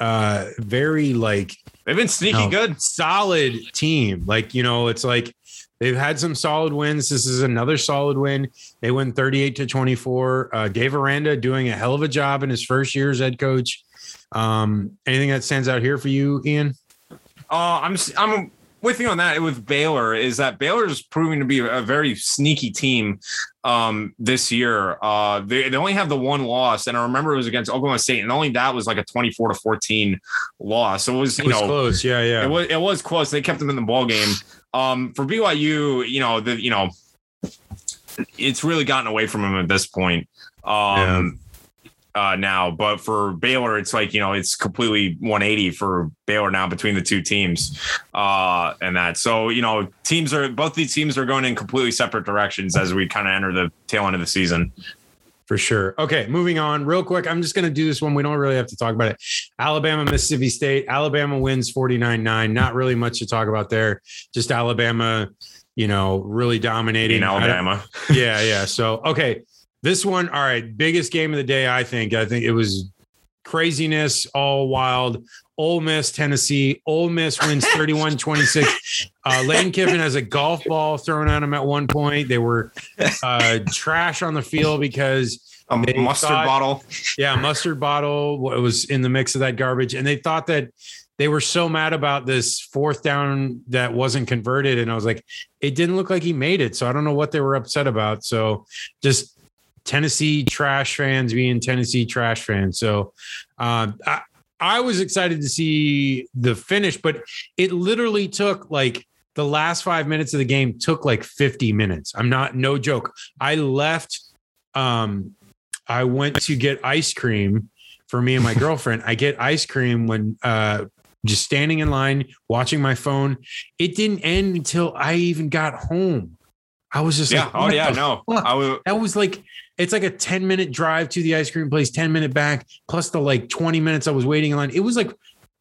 uh, very like They've been sneaky No. good. solid team. Like, you know, it's like they've had some solid wins. This is another solid win. They win 38 to 24. Uh, Dave Aranda doing a hell of a job in his first year as head coach. Um, anything that stands out here for you, Ian? Uh, I'm s- I'm with you on that. With Baylor, is that Baylor is proving to be a very sneaky team um, this year. Uh, they, they only have the one loss, and I remember it was against Oklahoma State, and only that was like a 24 to 14 loss. So it was, It was know, close. Yeah, yeah. it was it was close. They kept them in the ball game. Um, for BYU, you know, the you know, it's really gotten away from them at this point. Um, uh, now, but for Baylor, it's like you know, it's completely 180 for Baylor now between the two teams, uh, and that. So you know, teams are both these teams are going in completely separate directions as we kind of enter the tail end of the season. For sure. Okay, moving on real quick. I'm just going to do this one. We don't really have to talk about it. Alabama, Mississippi State. Alabama wins 49 9. Not really much to talk about there. Just Alabama, you know, really dominating. In Alabama, yeah, yeah. So, okay. This one, all right, biggest game of the day, I think. I think it was craziness, all wild. Ole Miss, Tennessee. Ole Miss wins 31 26. Uh, Lane Kiffin has a golf ball thrown at him at one point. They were uh, trash on the field because, a mustard thought- bottle. yeah, mustard bottle was in the mix of that garbage. And they thought that they were so mad about this fourth down that wasn't converted. And I was like, it didn't look like he made it. So I don't know what they were upset about. So just Tennessee trash fans being Tennessee trash fans. So um, I, I was excited to see the finish, but it literally took like the last five minutes of the game took like 50 minutes. I'm not, no joke. I left, um, I went to get ice cream for me and my girlfriend. I get ice cream when, uh, just standing in line, watching my phone. It didn't end until I even got home. I was just Yeah. like, Oh yeah. No. fuck? I was. That was like it's like a 10 minute drive to the ice cream place, 10 minute back, plus the like 20 minutes I was waiting in line. It was like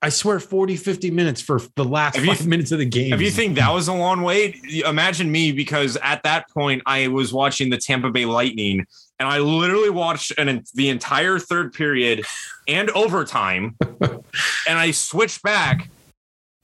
I swear 40, 50 minutes for the last If you- five minutes of the game. If you think that was a long wait, imagine me because at that point I was watching the Tampa Bay Lightning and I literally watched an, the entire third period and overtime and I switched back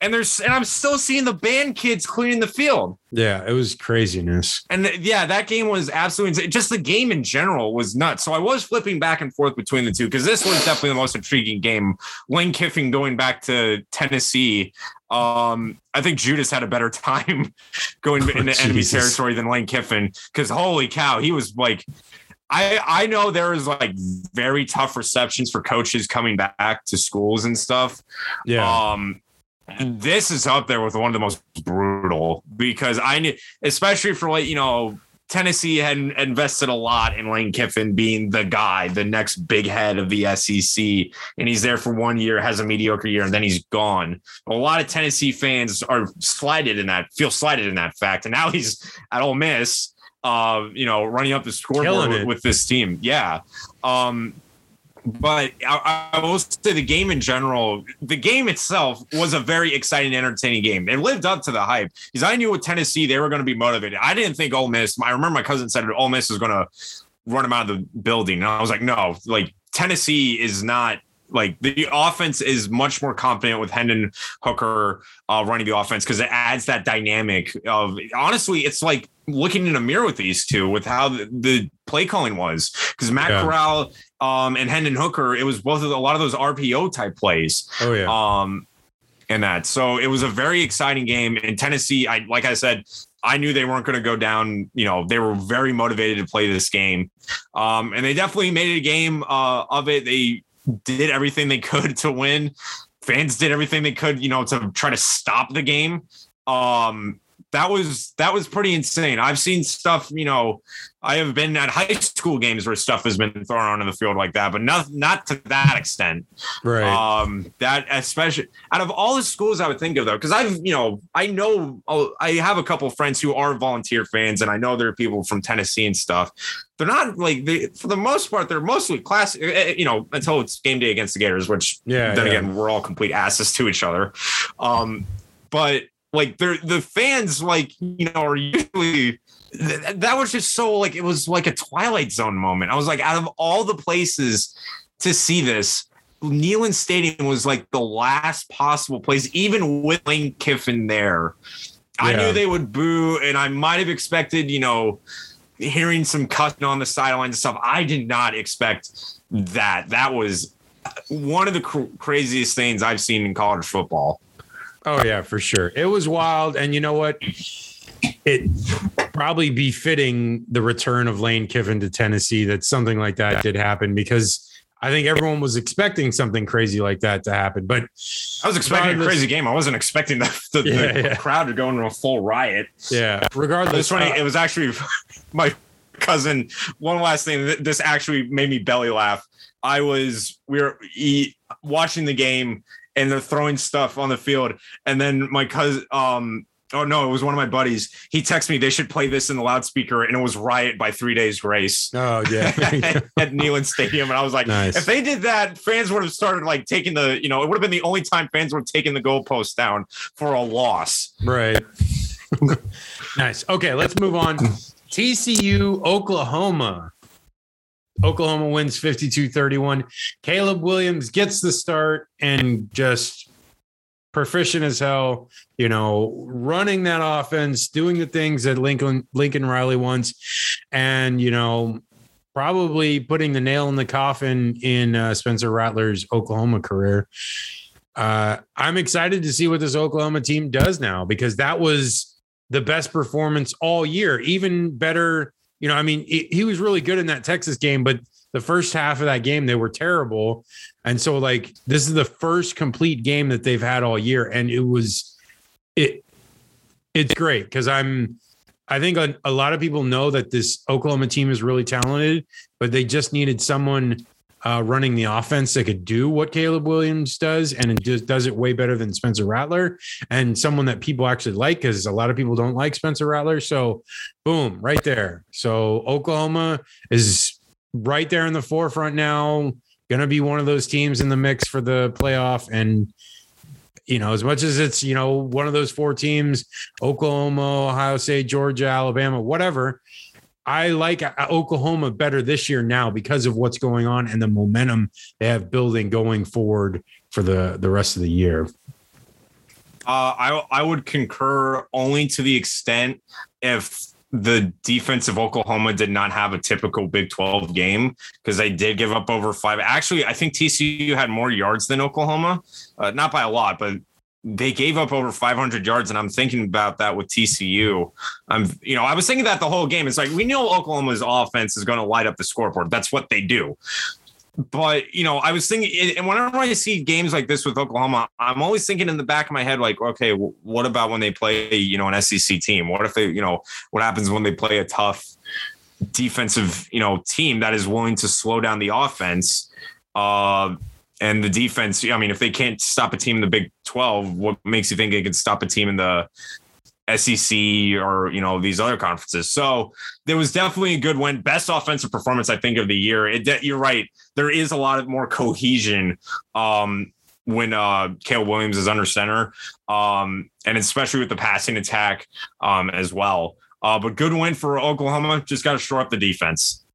and there's and I'm still seeing the band kids cleaning the field. yeah, it was craziness. And th- yeah, that game was absolutely insane. Just the game in general was nuts. So I was flipping back and forth between the two because this was definitely the most intriguing game. Lane Kiffin going back to Tennessee. Um, I think Judas had a better time going Oh, into enemy territory than Lane Kiffin because holy cow, he was like. I, I know there is like very tough receptions for coaches coming back to schools and stuff. Yeah. Um, this is up there with one of the most brutal because I knew, especially for like you know, Tennessee had invested a lot in Lane Kiffin being the guy, the next big head of the SEC, and he's there for one year, has a mediocre year, and then he's gone. A lot of Tennessee fans are slighted in that, feel slighted in that fact, and now he's at Ole Miss. Uh, you know, running up the scoreboard with, with this team. Yeah. Um, but I, I will say the game in general, the game itself was a very exciting, entertaining game. It lived up to the hype because I knew with Tennessee they were going to be motivated. I didn't think Ole Miss. I remember my cousin said Ole Miss was going to run them out of the building, and I was like, no, like Tennessee is not. Like the offense is much more confident with Hendon Hooker uh, running the offense because it adds that dynamic of honestly, it's like looking in a mirror with these two with how the, the play calling was because Matt Yeah. Corral um, and Hendon Hooker, it was both of the, a lot of those RPO type plays. oh yeah. Um, and that. So it was a very exciting game in Tennessee. I, like I said, I knew they weren't going to go down. You know, they were very motivated to play this game. Um, and they definitely made it a game uh, of it. They did everything they could to win. Fans did everything they could, you know, to try to stop the game. Um, that was that was pretty insane. I've seen stuff, you know, I have been at high school games where stuff has been thrown onto the field like that, but not not to that extent. right. Um, that especially out of all the schools I would think of though, because I've you know I know oh, I have a couple of friends who are volunteer fans, and I know there are people from Tennessee and stuff. They're not like they for the most part they're mostly class. eh, eh, You know until it's game day against the Gators, which yeah. then yeah. again we're all complete asses to each other. Um, but like they're the fans like you know are usually th- that was just so like it was like a Twilight Zone moment. I was like, out of all the places to see this, Neyland Stadium was like the last possible place, even with Lane Kiffin there. I knew they would boo, and I might have expected, you know, hearing some cussing on the sidelines and stuff. I did not expect that. That was uh, one of the cr- craziest things I've seen in college football. Oh yeah, for sure. It was wild, and you know what? It probably befitting the return of Lane Kiffin to Tennessee that something like that did happen because I think everyone was expecting something crazy like that to happen. But I was expecting a crazy game. I wasn't expecting the, the, Yeah, the yeah. crowd to go into a full riot. yeah, regardless, funny. uh, it was actually my cousin. One last thing. This actually made me belly laugh. I was we were e- watching the game and they're throwing stuff on the field, and then my cousin. Um, oh no, it was one of my buddies. He texted me they should play this in the loudspeaker, and it was "Riot" by Three Days Grace. oh yeah, at Neyland Stadium, and I was like, Nice. if they did that, fans would have started like taking the, you know, it would have been the only time fans would have taken the goalpost down for a loss. right. nice. Okay, let's move on. TCU, Oklahoma. Oklahoma wins 52 31. Caleb Williams gets the start and just proficient as hell, you know, running that offense, doing the things that Lincoln Lincoln Riley wants, and you know, probably putting the nail in the coffin in uh, Spencer Rattler's Oklahoma career. Uh, I'm excited to see what this Oklahoma team does now because that was the best performance all year, even better. You know, I mean, he, he was really good in that Texas game, but the first half of that game, they were terrible. And so, like, this is the first complete game that they've had all year. And it was, it, it's great because I'm, I think a, a lot of people know that this Oklahoma team is really talented, but they just needed someone uh, running the offense that could do what Caleb Williams does, and it just does it way better than Spencer Rattler, and someone that people actually like because a lot of people don't like Spencer Rattler. So, boom, right there. So Oklahoma is right there in the forefront now. Going to be one of those teams in the mix for the playoff, and you know, as much as it's you know one of those four teams, Oklahoma, Ohio State, Georgia, Alabama, whatever. I like uh, Oklahoma better this year now because of what's going on and the momentum they have building going forward for the the rest of the year. Uh, I I would concur only to the extent if the defense of Oklahoma did not have a typical Big 12 game because they did give up over five. Actually, I think TCU had more yards than Oklahoma, uh, not by a lot, but they gave up over 500 yards. And I'm thinking about that with TCU. I'm, you know, I was thinking that the whole game. It's like we know Oklahoma's offense is going to light up the scoreboard. That's what they do. But you know, I was thinking, and whenever I see games like this with Oklahoma, I'm always thinking in the back of my head, like, okay, what about when they play, you know, an SEC team? What if they, you know, what happens when they play a tough defensive, you know, team that is willing to slow down the offense? Uh, and the defense, I mean, if they can't stop a team in the Big 12, what makes you think they could stop a team in the SEC or, you know, these other conferences? So there was definitely a good win. Best offensive performance, I think, of the year. It, you're right. There is a lot of more cohesion um, when uh, Williams is under center, um, and especially with the passing attack um, as well. Uh, but good win for Oklahoma. Just got to shore up the defense.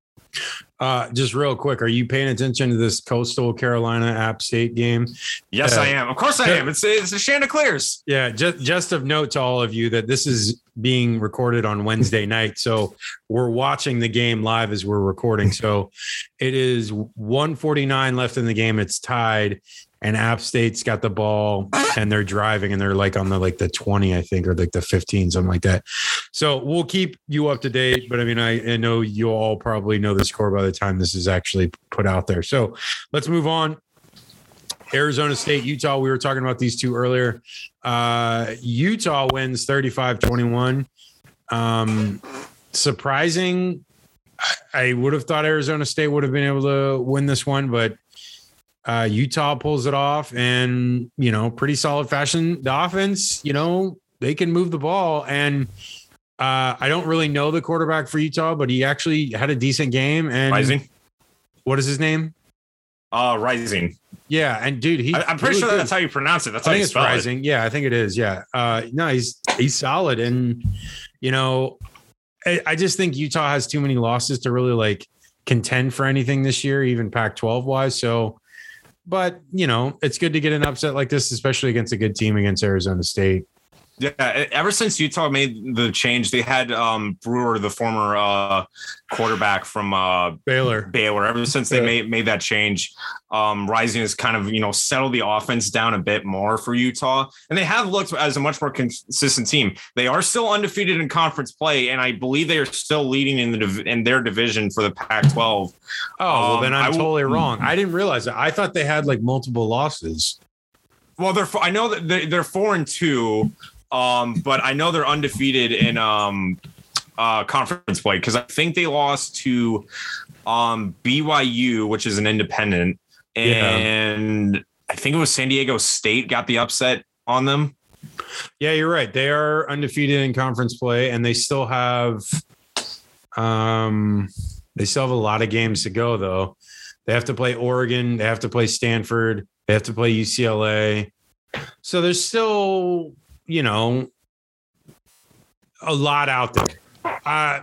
Uh, just real quick, are you paying attention to this Coastal Carolina App State game? Yes, Uh, I am. Of course, I am. It's it's the Chanticleers. Yeah, just just of note to all of you that this is being recorded on Wednesday night, so we're watching the game live as we're recording. So it is 149 left in the game. It's tied, and App State's got the ball and they're driving and they're like on the like the 20, I think, or like the 15, something like that. So we'll keep you up to date. But I mean, I, I know you all probably know the score by the time this is actually put out there. So let's move on. Arizona State, Utah. We were talking about these two earlier. Uh, Utah wins 35 21. Um, surprising. I- I would have thought Arizona State would have been able to win this one, but uh, Utah pulls it off and, you know, pretty solid fashion. The offense, you know, they can move the ball. And uh, I don't really know the quarterback for Utah, but he actually had a decent game. And Rising. what is his name? Uh, rising. Yeah. And dude, he, I, I'm pretty sure good. that's how you pronounce it. That's I how think you it's spell it. rising. Yeah, I think it is. Yeah. Uh, no, he's he's solid, and you know, I, I just think Utah has too many losses to really like contend for anything this year, even Pac 12 wise. So, but you know, it's good to get an upset like this, especially against a good team against Arizona State. Yeah, ever since Utah made the change, they had um, Brewer, the former uh, quarterback from uh, Baylor. Baylor. Ever since they Yeah. made made that change, um, Rising has kind of you know settled the offense down a bit more for Utah, and they have looked as a much more consistent team. They are still undefeated in conference play, and I believe they are still leading in the in their division for the Pac-12. Oh, well, Um, then I I'm w- totally wrong. I didn't realize that. I thought they had like multiple losses. Well, they're I know that they- they're four and two, um, but I know they're undefeated in um, uh, conference play because I think they lost to um, BYU, which is an independent, Yeah. and I think it was San Diego State got the upset on them. Yeah, you're right. They are undefeated in conference play, and they still have, um, they still have a lot of games to go. Though they have to play Oregon, they have to play Stanford, they have to play UCLA. So there's still, you know, a lot out there. Uh,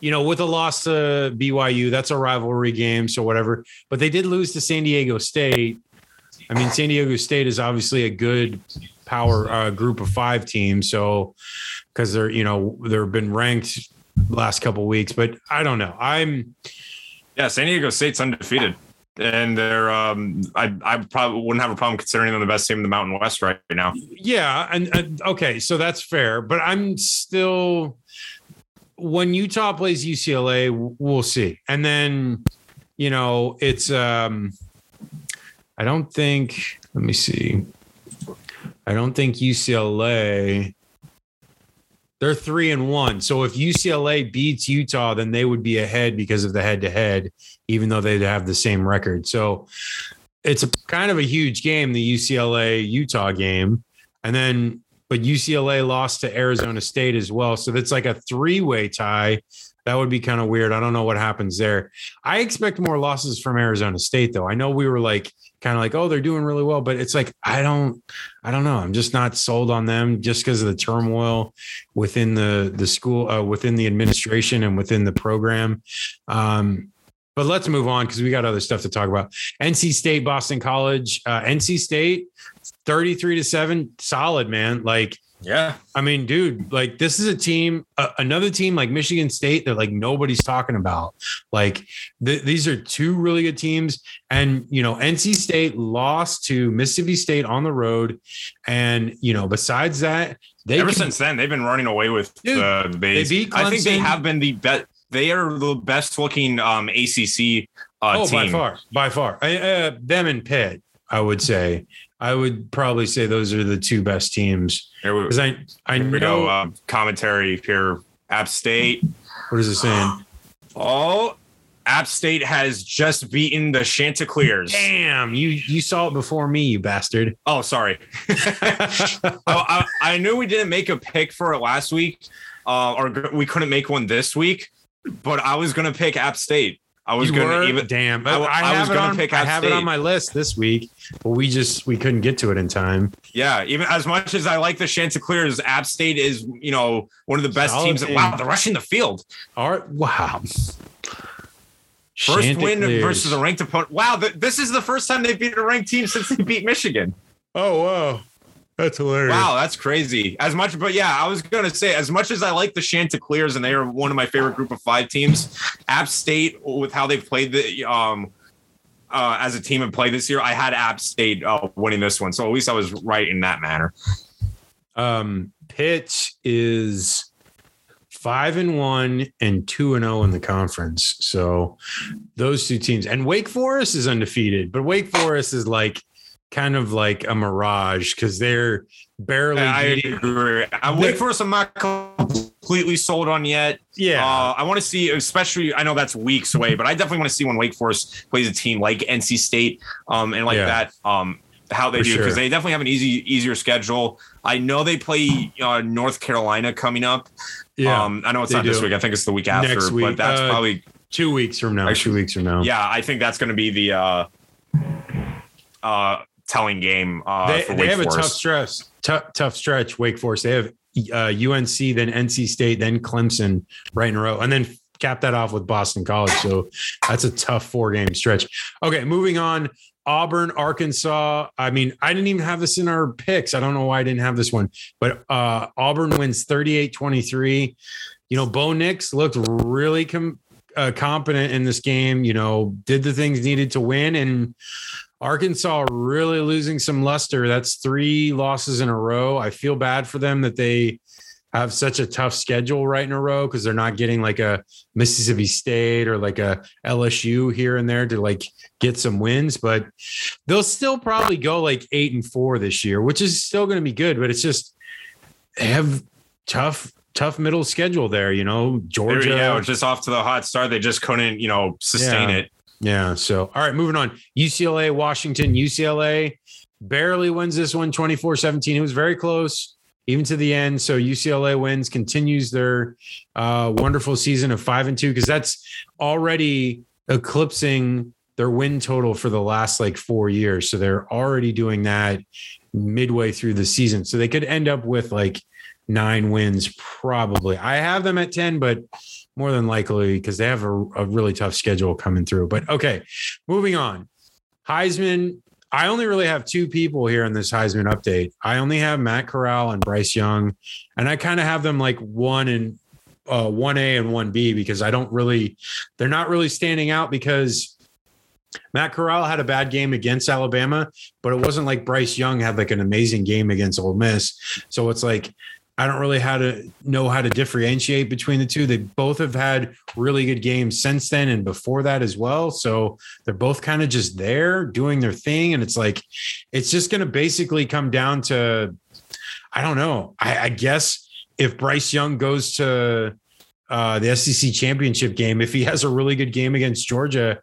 you know, with a loss to BYU, that's a rivalry game, so whatever. But they did lose to San Diego State. I mean, San Diego State is obviously a good power uh, group of five teams. So, because they're you know they've been ranked last couple weeks, but I don't know. I'm Yeah, San Diego State's undefeated, and they're um, I I probably wouldn't have a problem considering them the best team in the Mountain West right now. yeah, and, and okay, so that's fair, but I'm still when Utah plays UCLA, we'll see, and then you know it's um I don't think. Let me see. I don't think UCLA. They're three and one. So if UCLA beats Utah, then they would be ahead because of the head to head, even though they'd have the same record. So it's a kind of a huge game, the UCLA Utah game. And then, but UCLA lost to Arizona State as well. So that's like a three way tie. That would be kind of weird. I don't know what happens there. I expect more losses from Arizona State, though. I know we were like, kind of like, oh, they're doing really well, but it's like, I don't, I don't know. I'm just not sold on them just because of the turmoil within the the school, uh, within the administration, and within the program. Um, but let's move on because we got other stuff to talk about. NC State, Boston College, uh, NC State, 33 to 7, solid, man. Like, Yeah, I mean, dude, like this is a team, uh, another team like Michigan State that like nobody's talking about. Like th- these are two really good teams, and you know, NC State lost to Mississippi State on the road, and you know, besides that, they ever can- since then they've been running away with Dude, uh, the base. they beat I think they have been the best. They are the best looking um, ACC uh, oh, team. by far, by far, I, uh, them and Pitt, I would say. I would probably say those are the two best teams Here we, because I I know go. Uh, commentary here. App State. what is it saying. Oh, App State has just beaten the Chanticleers. Damn, you you saw it before me, you bastard. Oh, sorry. I, I, I knew we didn't make a pick for it last week, uh, or we couldn't make one this week. But I was gonna pick App State. I was gonna were? even. damn. I I, I was gonna pick I have it on my list this week, but we just we couldn't get to it in time. Yeah, even as much as I like the Chanticleers, App State is you know one of the best Solid teams. team. Wow, they're rushing the field. All right, wow. First win versus a ranked opponent. Wow, th- this is the first time they've beat a ranked team since they beat Michigan. Oh wow, that's hilarious. Wow, that's crazy. As much, but yeah, I was gonna say, as much as I like the Chanticleers and they are one of my favorite group of five teams, App State with how they've played the um uh, as a team and play this year, I had App State uh, winning this one, so at least I was right in that manner. Um, Pitt is five and one and two and zero in the conference. So those two teams and Wake Forest is undefeated, but Wake Forest is like kind of like a mirage because they're barely. I beating- agree. I wait for. I'm not completely sold on yet. yeah, Uh, I want to see, especially I know that's weeks away, but I definitely want to see when Wake Forest plays a team like NC State, um, and like Yeah. that, um, how they For do because sure. they definitely have an easy, easier schedule. I know they play uh, North Carolina coming up. yeah. Um, I know it's not this week. I think it's the week after, Next week. but that's Uh, probably two weeks from now. Actually- two weeks from now. yeah. I think that's going to be the uh, uh, telling game uh, they, they have a tough stress, tough, tough stretch. Wake Forest. They have uh, UNC, then NC State, then Clemson right in a row, and then cap that off with Boston College. So that's a tough four game stretch. Okay, moving on. Auburn, Arkansas. I mean, I didn't even have this in our picks. I don't know why I didn't have this one, but uh, Auburn wins 38 23. You know, Bo Nix looked really com- uh, competent in this game, you know, did the things needed to win. And Arkansas really losing some luster. That's three losses in a row. I feel bad for them that they have such a tough schedule right in a row because they're not getting like a Mississippi State or like a LSU here and there to like get some wins, but they'll still probably go like eight and four this year, which is still going to be good. But it's just they have tough, tough middle schedule there. You know, Georgia. Yeah, just off to the hot start. They just couldn't, you know, sustain Yeah. it. Yeah. So, all right, moving on. UCLA, Washington, UCLA barely wins this one 24 17. It was very close, even to the end. So, UCLA wins, continues their uh, wonderful season of five and two, because that's already eclipsing their win total for the last like four years. So, they're already doing that midway through the season. So, they could end up with like nine wins, probably. I have them at 10, but more than likely because they have a, a really tough schedule coming through. But okay, moving on. Heisman. I only really have two people here in this Heisman update. I only have Matt Corral and Bryce Young, and I kind of have them like one and uh, one A and one B because I don't really, they're not really standing out because Matt Corral had a bad game against Alabama, but it wasn't like Bryce Young had like an amazing game against Ole Miss. So it's like I don't really how to know how to differentiate between the two. They both have had really good games since then and before that as well. So they're both kind of just there doing their thing. And it's like, it's just going to basically come down to, I don't know. I, I guess if Bryce Young goes to uh, the SEC championship game, if he has a really good game against Georgia,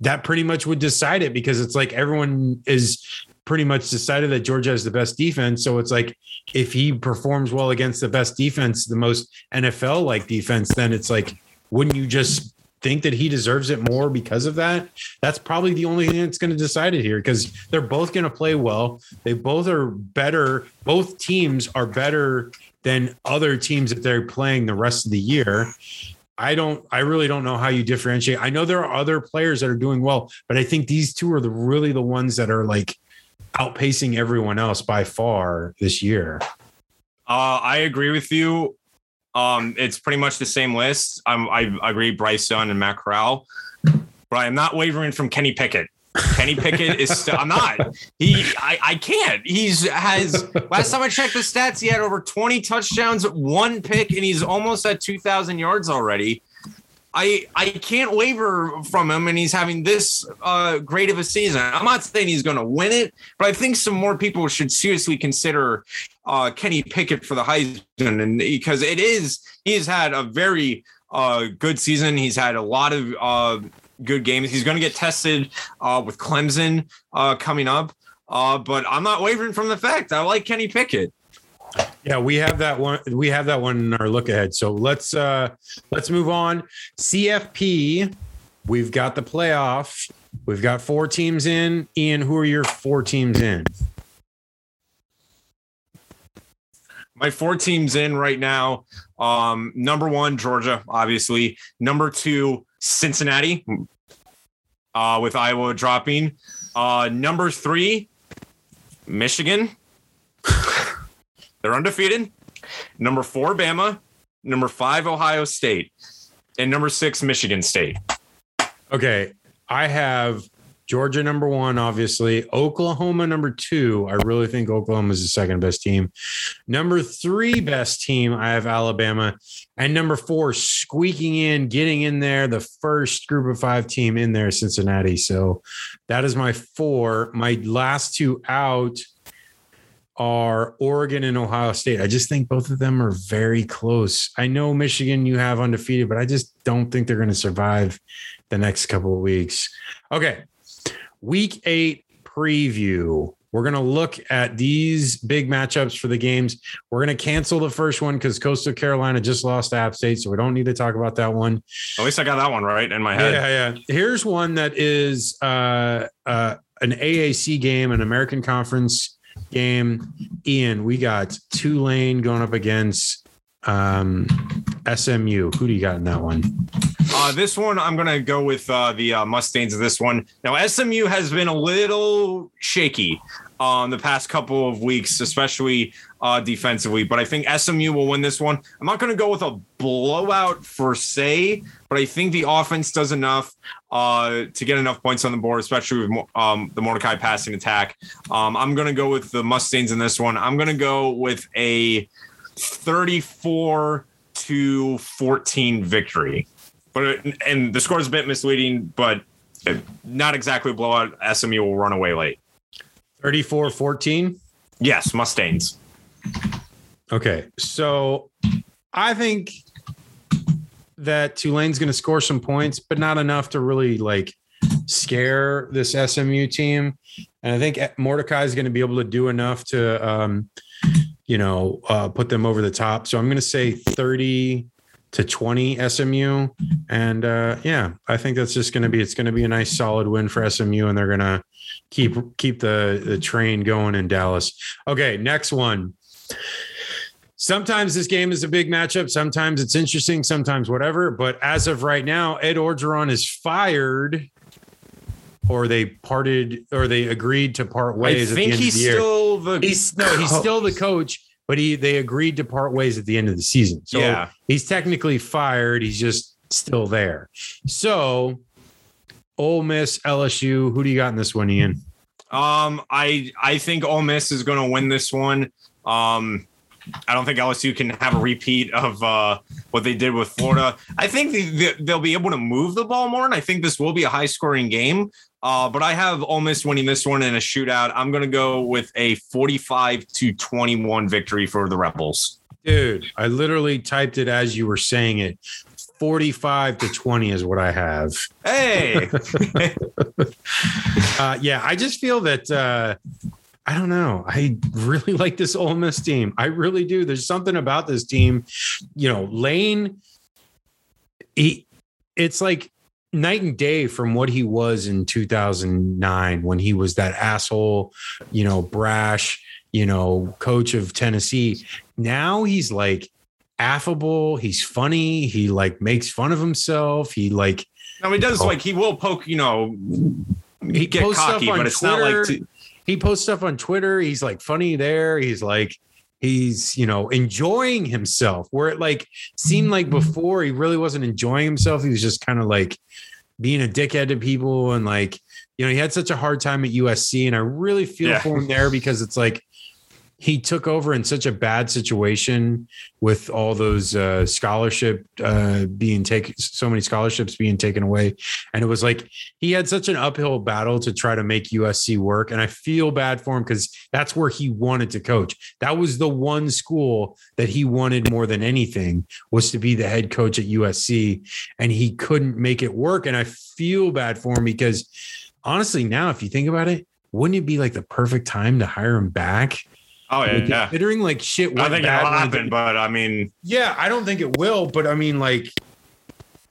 that pretty much would decide it because it's like everyone is pretty much decided that Georgia has the best defense. So it's like if he performs well against the best defense, the most NFL like defense, then it's like, wouldn't you just think that he deserves it more because of that? That's probably the only thing that's going to decide it here because they're both going to play well. They both are better. Both teams are better than other teams that they're playing the rest of the year. I don't, I really don't know how you differentiate. I know there are other players that are doing well, but I think these two are the really the ones that are like outpacing everyone else by far this year. Uh, I agree with you. Um, it's pretty much the same list. I'm, I agree, Bryce Young and Matt Corral, but I'm not wavering from Kenny Pickett. Kenny Pickett is still. I'm not. He. I. I can't. He's has. Last time I checked the stats, he had over 20 touchdowns, one pick, and he's almost at 2,000 yards already. I I can't waver from him, and he's having this uh, great of a season. I'm not saying he's going to win it, but I think some more people should seriously consider uh, Kenny Pickett for the Heisman, and because it is he's had a very uh, good season. He's had a lot of uh, good games. He's going to get tested uh, with Clemson uh, coming up, but I'm not wavering from the fact I like Kenny Pickett. Yeah, we have that one. We have that one in our look ahead. So let's uh let's move on. CFP. We've got the playoff. We've got four teams in. Ian, who are your four teams in? my four teams in right now. Um, number one, Georgia, obviously. Number two, Cincinnati, uh, with Iowa dropping. Uh, number three, Michigan. They're undefeated. Number four, Bama. Number five, Ohio State. And number six, Michigan State. Okay, I have Georgia number one, obviously. Oklahoma number two. I really think Oklahoma is the second best team. Number three best team, I have Alabama. And number four, squeaking in, getting in there, the first group of five team in there, Cincinnati. So that is my four. My last two out are Oregon and Ohio State. I just think both of them are very close. I know Michigan you have undefeated, but I just don't think they're going to survive the next couple of weeks. Okay. Week eight preview. We're going to look at these big matchups for the games. We're going to cancel the first one because Coastal Carolina just lost to App State. So we don't need to talk about that one. At least I got that one right in my head. Yeah, yeah. Here's one that is uh, uh, an AAC game, an American Conference game. Ian, we got Tulane going up against um, SMU. Who do you got in that one? Uh, this one, I'm going to go with uh, the uh, Mustangs of this one. Now, SMU has been a little shaky um, the past couple of weeks, especially uh, defensively, but I think SMU will win this one. I'm not going to go with a blowout for say, but I think the offense does enough uh, to get enough points on the board, especially with um, the Mordecai passing attack. Um, I'm going to go with the Mustangs in this one. I'm going to go with a 34 to 14 victory. But and the score is a bit misleading, but not exactly a blowout. SMU will run away late. 34 14? Yes, Mustangs. Okay. So I think that Tulane's going to score some points, but not enough to really like scare this SMU team. And I think Mordecai is going to be able to do enough to, um, you know, uh, put them over the top. So I'm going to say 30 to 20 SMU. And uh, yeah, I think that's just going to be, it's going to be a nice solid win for SMU and they're going to keep, keep the, the train going in Dallas. Okay. Next one. Sometimes this game is a big matchup. Sometimes it's interesting. Sometimes whatever. But as of right now, Ed Orgeron is fired or they parted or they agreed to part ways. I think he's the still the he's no, he's still the coach, but he they agreed to part ways at the end of the season. So yeah. he's technically fired. He's just still there. So Ole Miss, LSU, who do you got in this one, Ian? Um, I I think Ole Miss is going to win this one. Um, I don't think LSU can have a repeat of uh, what they did with Florida. I think they, will be able to move the ball more, and I think this will be a high scoring game. Uh, but I have Ole Miss winning this one in a shootout. I'm going to go with a 45 to 21 victory for the Rebels. Dude, I literally typed it as you were saying it. 45 to 20 is what I have. Hey. uh, yeah, I just feel that uh, I don't know. I really like this Ole Miss team. I really do. There's something about this team. You know, Lane, he, it's like night and day from what he was in 2009 when he was that asshole, you know, brash, you know, coach of Tennessee. Now he's like affable. He's funny. He like makes fun of himself. He like. No, he does oh, like he will poke. You know, he get cocky, but it's Twitter. not like. To- he posts stuff on Twitter. He's like funny there. He's like he's you know enjoying himself where it like seemed like mm-hmm. before he really wasn't enjoying himself he was just kind of like being a dickhead to people and like you know he had such a hard time at usc and i really feel yeah. for him there because it's like he took over in such a bad situation with all those uh, scholarship uh, being taken, so many scholarships being taken away, and it was like he had such an uphill battle to try to make USC work. And I feel bad for him because that's where he wanted to coach. That was the one school that he wanted more than anything was to be the head coach at USC, and he couldn't make it work. And I feel bad for him because honestly, now if you think about it, wouldn't it be like the perfect time to hire him back? Oh yeah, like, yeah. Considering like shit, I think it'll happen, but I mean, yeah, I don't think it will. But I mean, like,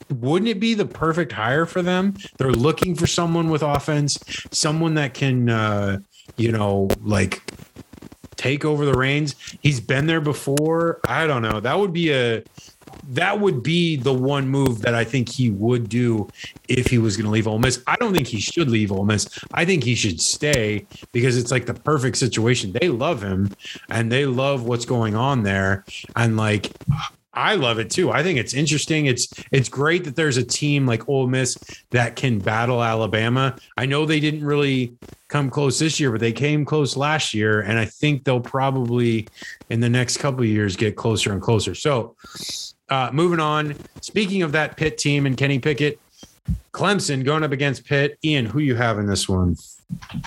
wouldn't it be the perfect hire for them? They're looking for someone with offense, someone that can, uh, you know, like take over the reins. He's been there before. I don't know. That would be a that would be the one move that I think he would do if he was going to leave Ole Miss. I don't think he should leave Ole Miss. I think he should stay because it's like the perfect situation. They love him and they love what's going on there. And like, I love it too. I think it's interesting. It's it's great that there's a team like Ole Miss that can battle Alabama. I know they didn't really come close this year, but they came close last year, and I think they'll probably in the next couple of years get closer and closer. So uh, moving on. Speaking of that Pitt team and Kenny Pickett, Clemson going up against Pitt. Ian, who you have in this one?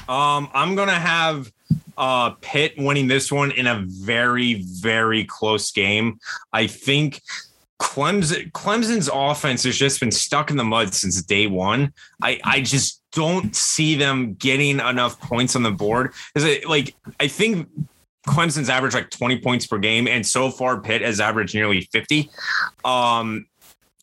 Um, I'm gonna have uh Pitt winning this one in a very, very close game. I think Clemson Clemson's offense has just been stuck in the mud since day one. I I just don't see them getting enough points on the board. Is it like I think Clemson's averaged like 20 points per game, and so far Pitt has averaged nearly 50. Um,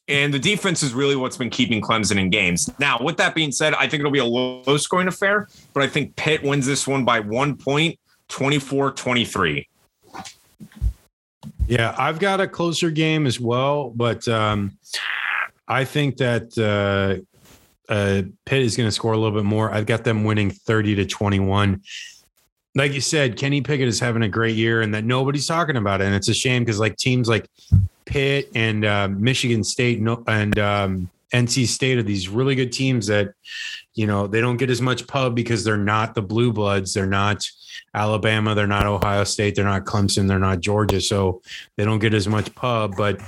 and the defense is really what's been keeping Clemson in games. Now, with that being said, I think it'll be a low scoring affair, but I think Pitt wins this one by one point, 24 23. Yeah, I've got a closer game as well, but um, I think that uh, uh, Pitt is going to score a little bit more. I've got them winning 30 to 21. Like you said, Kenny Pickett is having a great year and that nobody's talking about it. And it's a shame because like teams like Pitt and uh, Michigan State and um, NC State are these really good teams that, you know, they don't get as much pub because they're not the blue bloods. They're not Alabama. They're not Ohio State. They're not Clemson. They're not Georgia. So they don't get as much pub, but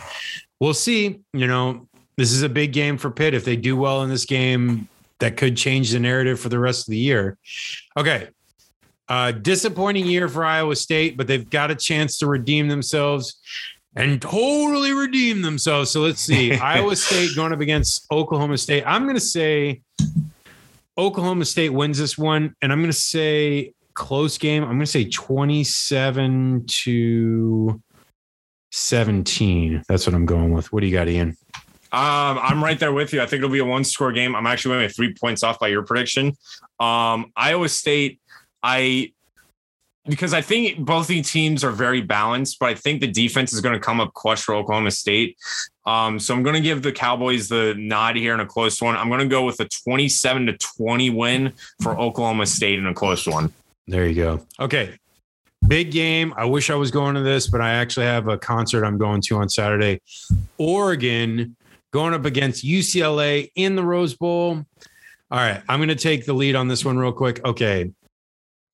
we'll see. You know, this is a big game for Pitt. If they do well in this game, that could change the narrative for the rest of the year. Okay. Uh, disappointing year for Iowa State, but they've got a chance to redeem themselves and totally redeem themselves. So let's see. Iowa State going up against Oklahoma State. I'm going to say Oklahoma State wins this one, and I'm going to say close game. I'm going to say 27 to 17. That's what I'm going with. What do you got, Ian? Um, I'm right there with you. I think it'll be a one score game. I'm actually only three points off by your prediction. Um, Iowa State, I because I think both these teams are very balanced, but I think the defense is going to come up clutch for Oklahoma State. Um, so I'm going to give the Cowboys the nod here in a close one. I'm going to go with a 27 to 20 win for Oklahoma State in a close one. There you go. Okay. Big game. I wish I was going to this, but I actually have a concert I'm going to on Saturday. Oregon going up against UCLA in the Rose Bowl. All right. I'm going to take the lead on this one real quick. Okay.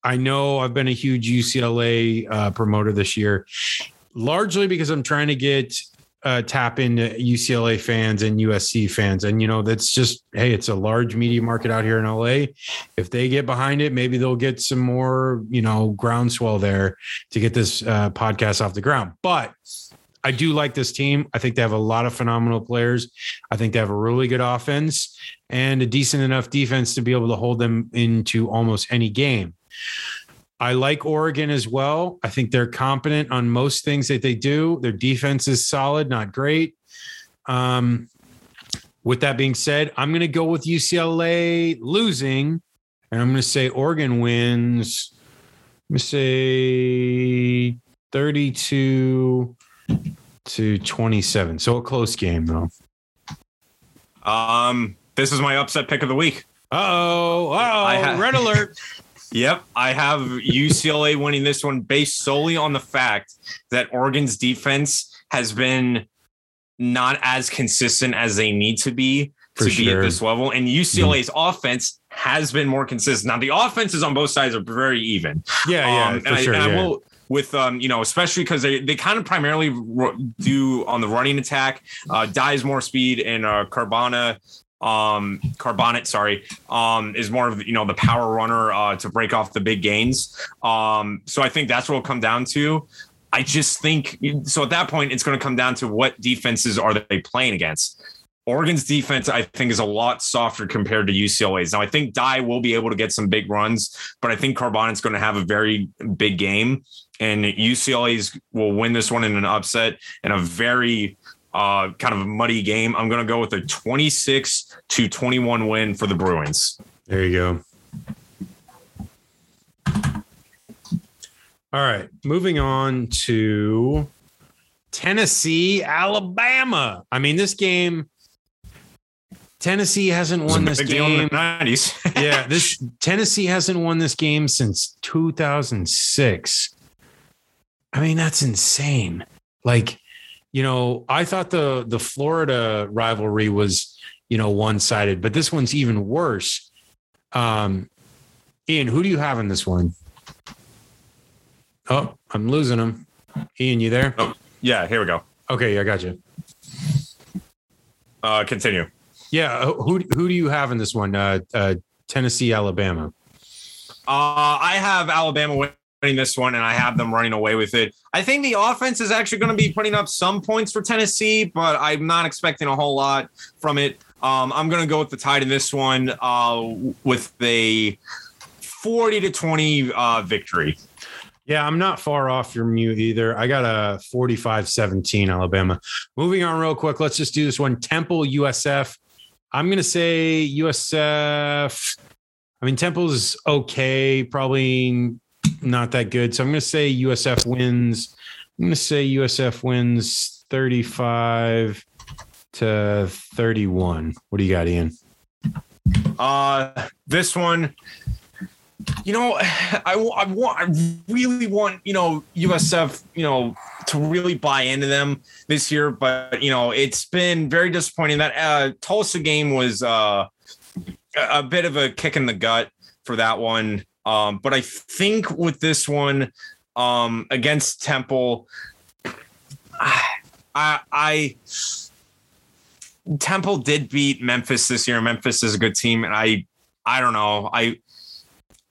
I know I've been a huge UCLA uh, promoter this year, largely because I'm trying to get uh, tap into UCLA fans and USC fans. And, you know, that's just, hey, it's a large media market out here in LA. If they get behind it, maybe they'll get some more, you know, groundswell there to get this uh, podcast off the ground. But I do like this team. I think they have a lot of phenomenal players. I think they have a really good offense and a decent enough defense to be able to hold them into almost any game. I like Oregon as well. I think they're competent on most things that they do. Their defense is solid, not great. Um, with that being said, I'm going to go with UCLA losing, and I'm going to say Oregon wins. I'm going to say 32 to 27. So a close game, though. Um, this is my upset pick of the week. oh, oh, red alert. Yep, I have UCLA winning this one based solely on the fact that Oregon's defense has been not as consistent as they need to be For to sure. be at this level, and UCLA's mm. offense has been more consistent. Now the offenses on both sides are very even. Yeah, yeah, um, and, sure, I, and yeah. I will with um, you know, especially because they they kind of primarily do on the running attack. Uh, Dye's more speed and uh, Carbana um Charbonnet, sorry, um, is more of you know the power runner uh, to break off the big gains. Um, so I think that's what will come down to. I just think so. At that point, it's going to come down to what defenses are they playing against. Oregon's defense, I think, is a lot softer compared to UCLA's. Now, I think Dye will be able to get some big runs, but I think Charbonnet's going to have a very big game, and UCLA's will win this one in an upset and a very uh, kind of a muddy game. I'm going to go with a 26 to 21 win for the Bruins. There you go. All right, moving on to Tennessee, Alabama. I mean, this game, Tennessee hasn't won this game. 90s. yeah, this Tennessee hasn't won this game since 2006. I mean, that's insane. Like you know, I thought the the Florida rivalry was, you know, one sided, but this one's even worse. Um, Ian, who do you have in this one? Oh, I'm losing him. Ian, you there? Oh, yeah. Here we go. Okay, I got you. Uh, continue. Yeah, uh, who who do you have in this one? Uh, uh, Tennessee, Alabama. Uh, I have Alabama winning this one, and I have them running away with it. I think the offense is actually going to be putting up some points for Tennessee, but I'm not expecting a whole lot from it. Um, I'm going to go with the tide in this one uh, with a 40 to 20 uh, victory. Yeah, I'm not far off your mute either. I got a 45 17 Alabama. Moving on real quick. Let's just do this one Temple, USF. I'm going to say USF. I mean, Temple's okay, probably not that good. So I'm going to say USF wins. I'm going to say USF wins 35 to 31. What do you got, Ian? Uh, this one, you know, I, I want, I really want, you know, USF, you know, to really buy into them this year, but you know, it's been very disappointing. That uh, Tulsa game was uh, a bit of a kick in the gut for that one. Um, but I think with this one um, against Temple, I, I, Temple did beat Memphis this year. Memphis is a good team, and I I don't know. I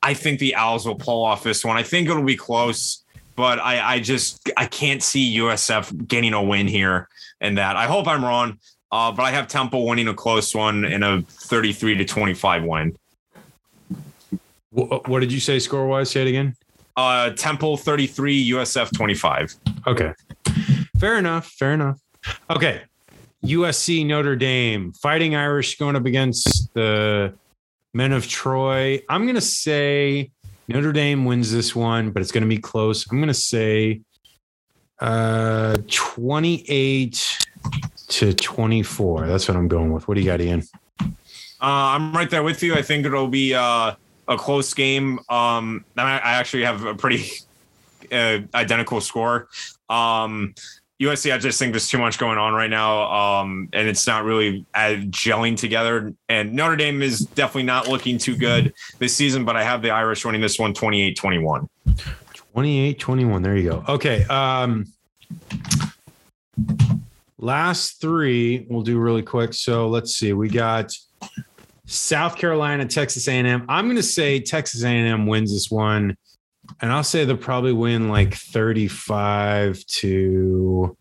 I think the Owls will pull off this one. I think it'll be close, but I I just I can't see USF getting a win here and that. I hope I'm wrong. Uh, but I have Temple winning a close one in a 33 to 25 win. What, what did you say score wise? Say it again. Uh, Temple 33, USF 25. Okay. Fair enough. Fair enough. Okay. USC Notre Dame Fighting Irish going up against the Men of Troy. I'm going to say Notre Dame wins this one, but it's going to be close. I'm going to say uh, 28 to 24. That's what I'm going with. What do you got, Ian? Uh, I'm right there with you. I think it'll be uh, a close game. Um, I, actually have a pretty uh, identical score. Um, USC, I just think there's too much going on right now, um, and it's not really uh, gelling together. And Notre Dame is definitely not looking too good this season, but I have the Irish winning this one 28 21. 28 21. There you go. Okay. Um, last three we'll do really quick. So let's see. We got South Carolina, Texas A&M. I'm going to say Texas A&M wins this one and I'll say they'll probably win like 35 to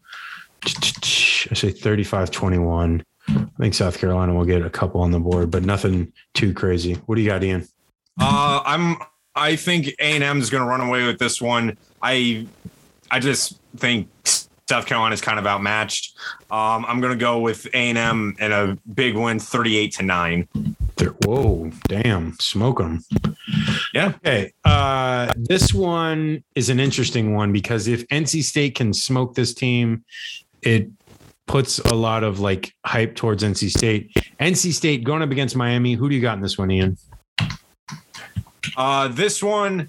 I say 35 21. I think South Carolina will get a couple on the board, but nothing too crazy. What do you got, Ian? Uh, I'm I think A&M is going to run away with this one. I I just think South Carolina is kind of outmatched. Um, I'm going to go with A&M and a big win, 38 to nine. Whoa, damn, smoke them. Yeah. Okay. Uh, this one is an interesting one because if NC State can smoke this team, it puts a lot of like hype towards NC State. NC State going up against Miami. Who do you got in this one, Ian? Uh, this one,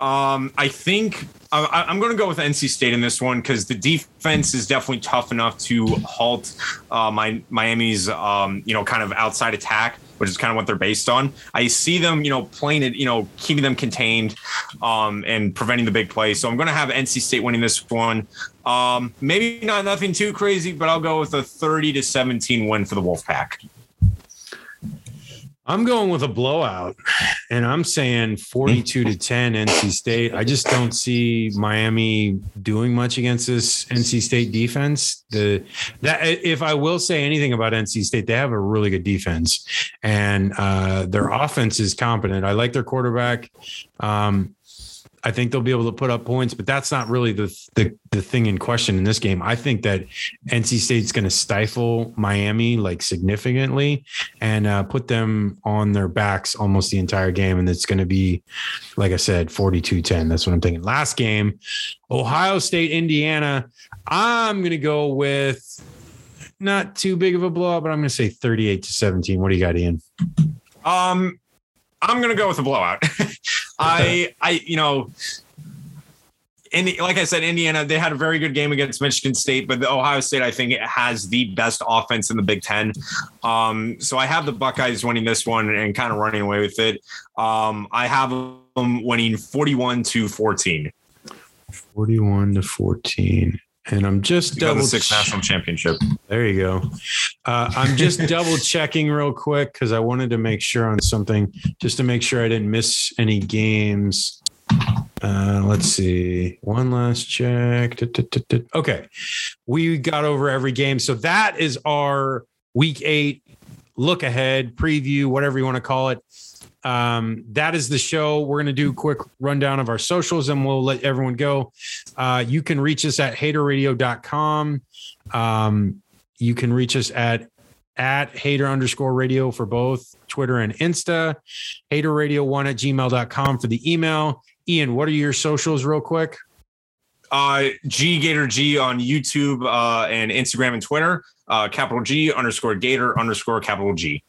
um, I think I, am going to go with NC State in this one because the defense is definitely tough enough to halt uh, my Miami's um, you know kind of outside attack, which is kind of what they're based on. I see them you know playing it, you know keeping them contained um, and preventing the big play. So I'm going to have NC State winning this one. Um, maybe not nothing too crazy, but I'll go with a 30 to 17 win for the Wolfpack. I'm going with a blowout, and I'm saying 42 to 10 NC State. I just don't see Miami doing much against this NC State defense. The that if I will say anything about NC State, they have a really good defense, and uh, their offense is competent. I like their quarterback. Um, I think they'll be able to put up points, but that's not really the the, the thing in question in this game. I think that NC State's going to stifle Miami like significantly and uh, put them on their backs almost the entire game. And it's going to be, like I said, 42 10. That's what I'm thinking. Last game, Ohio State, Indiana. I'm going to go with not too big of a blowout, but I'm going to say 38 to 17. What do you got, Ian? Um, I'm going to go with a blowout. I, I, you know, Indi- like I said, Indiana, they had a very good game against Michigan State, but the Ohio State, I think, it has the best offense in the Big Ten. Um, so I have the Buckeyes winning this one and kind of running away with it. Um, I have them winning 41 to 14. 41 to 14 and I'm just double six ch- national championship. There you go. Uh, I'm just double checking real quick because I wanted to make sure on something, just to make sure I didn't miss any games. Uh, let's see. One last check. Okay, we got over every game, so that is our week eight look ahead preview, whatever you want to call it. Um, that is the show. We're going to do a quick rundown of our socials and we'll let everyone go. Uh, you can reach us at haterradio.com. Um, you can reach us at at hater underscore radio for both Twitter and Insta, hater radio one at gmail.com for the email. Ian, what are your socials, real quick? Uh, G Gator G on YouTube uh, and Instagram and Twitter. Uh, capital G underscore Gator underscore capital G.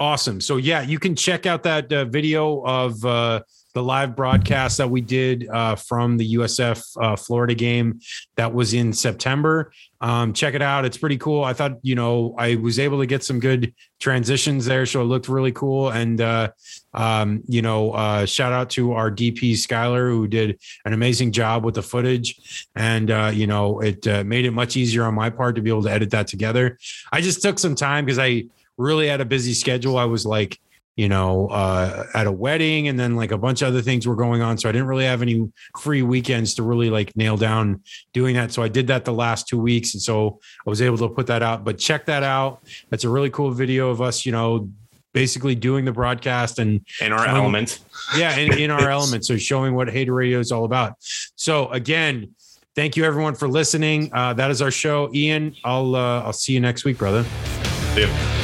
Awesome. So yeah, you can check out that uh, video of uh, the live broadcast that we did uh, from the USF uh, Florida game that was in September. Um, check it out; it's pretty cool. I thought you know I was able to get some good transitions there, so it looked really cool. And uh, um, you know, uh, shout out to our DP Skyler who did an amazing job with the footage, and you know, it made it much easier on my part to be able to edit that together. I just took some time because I really had a busy schedule. I was like, you know, uh, at a wedding and then like a bunch of other things were going on. So I didn't really have any free weekends to really like nail down doing that. So I did that the last two weeks. And so I was able to put that out, but check that out. That's a really cool video of us, you know, basically doing the broadcast and in our element. Yeah. In, in our element. So showing what Hater Radio is all about. So again, thank you everyone for listening. Uh, that is our show. Ian, I'll, uh, I'll see you next week, brother. See you.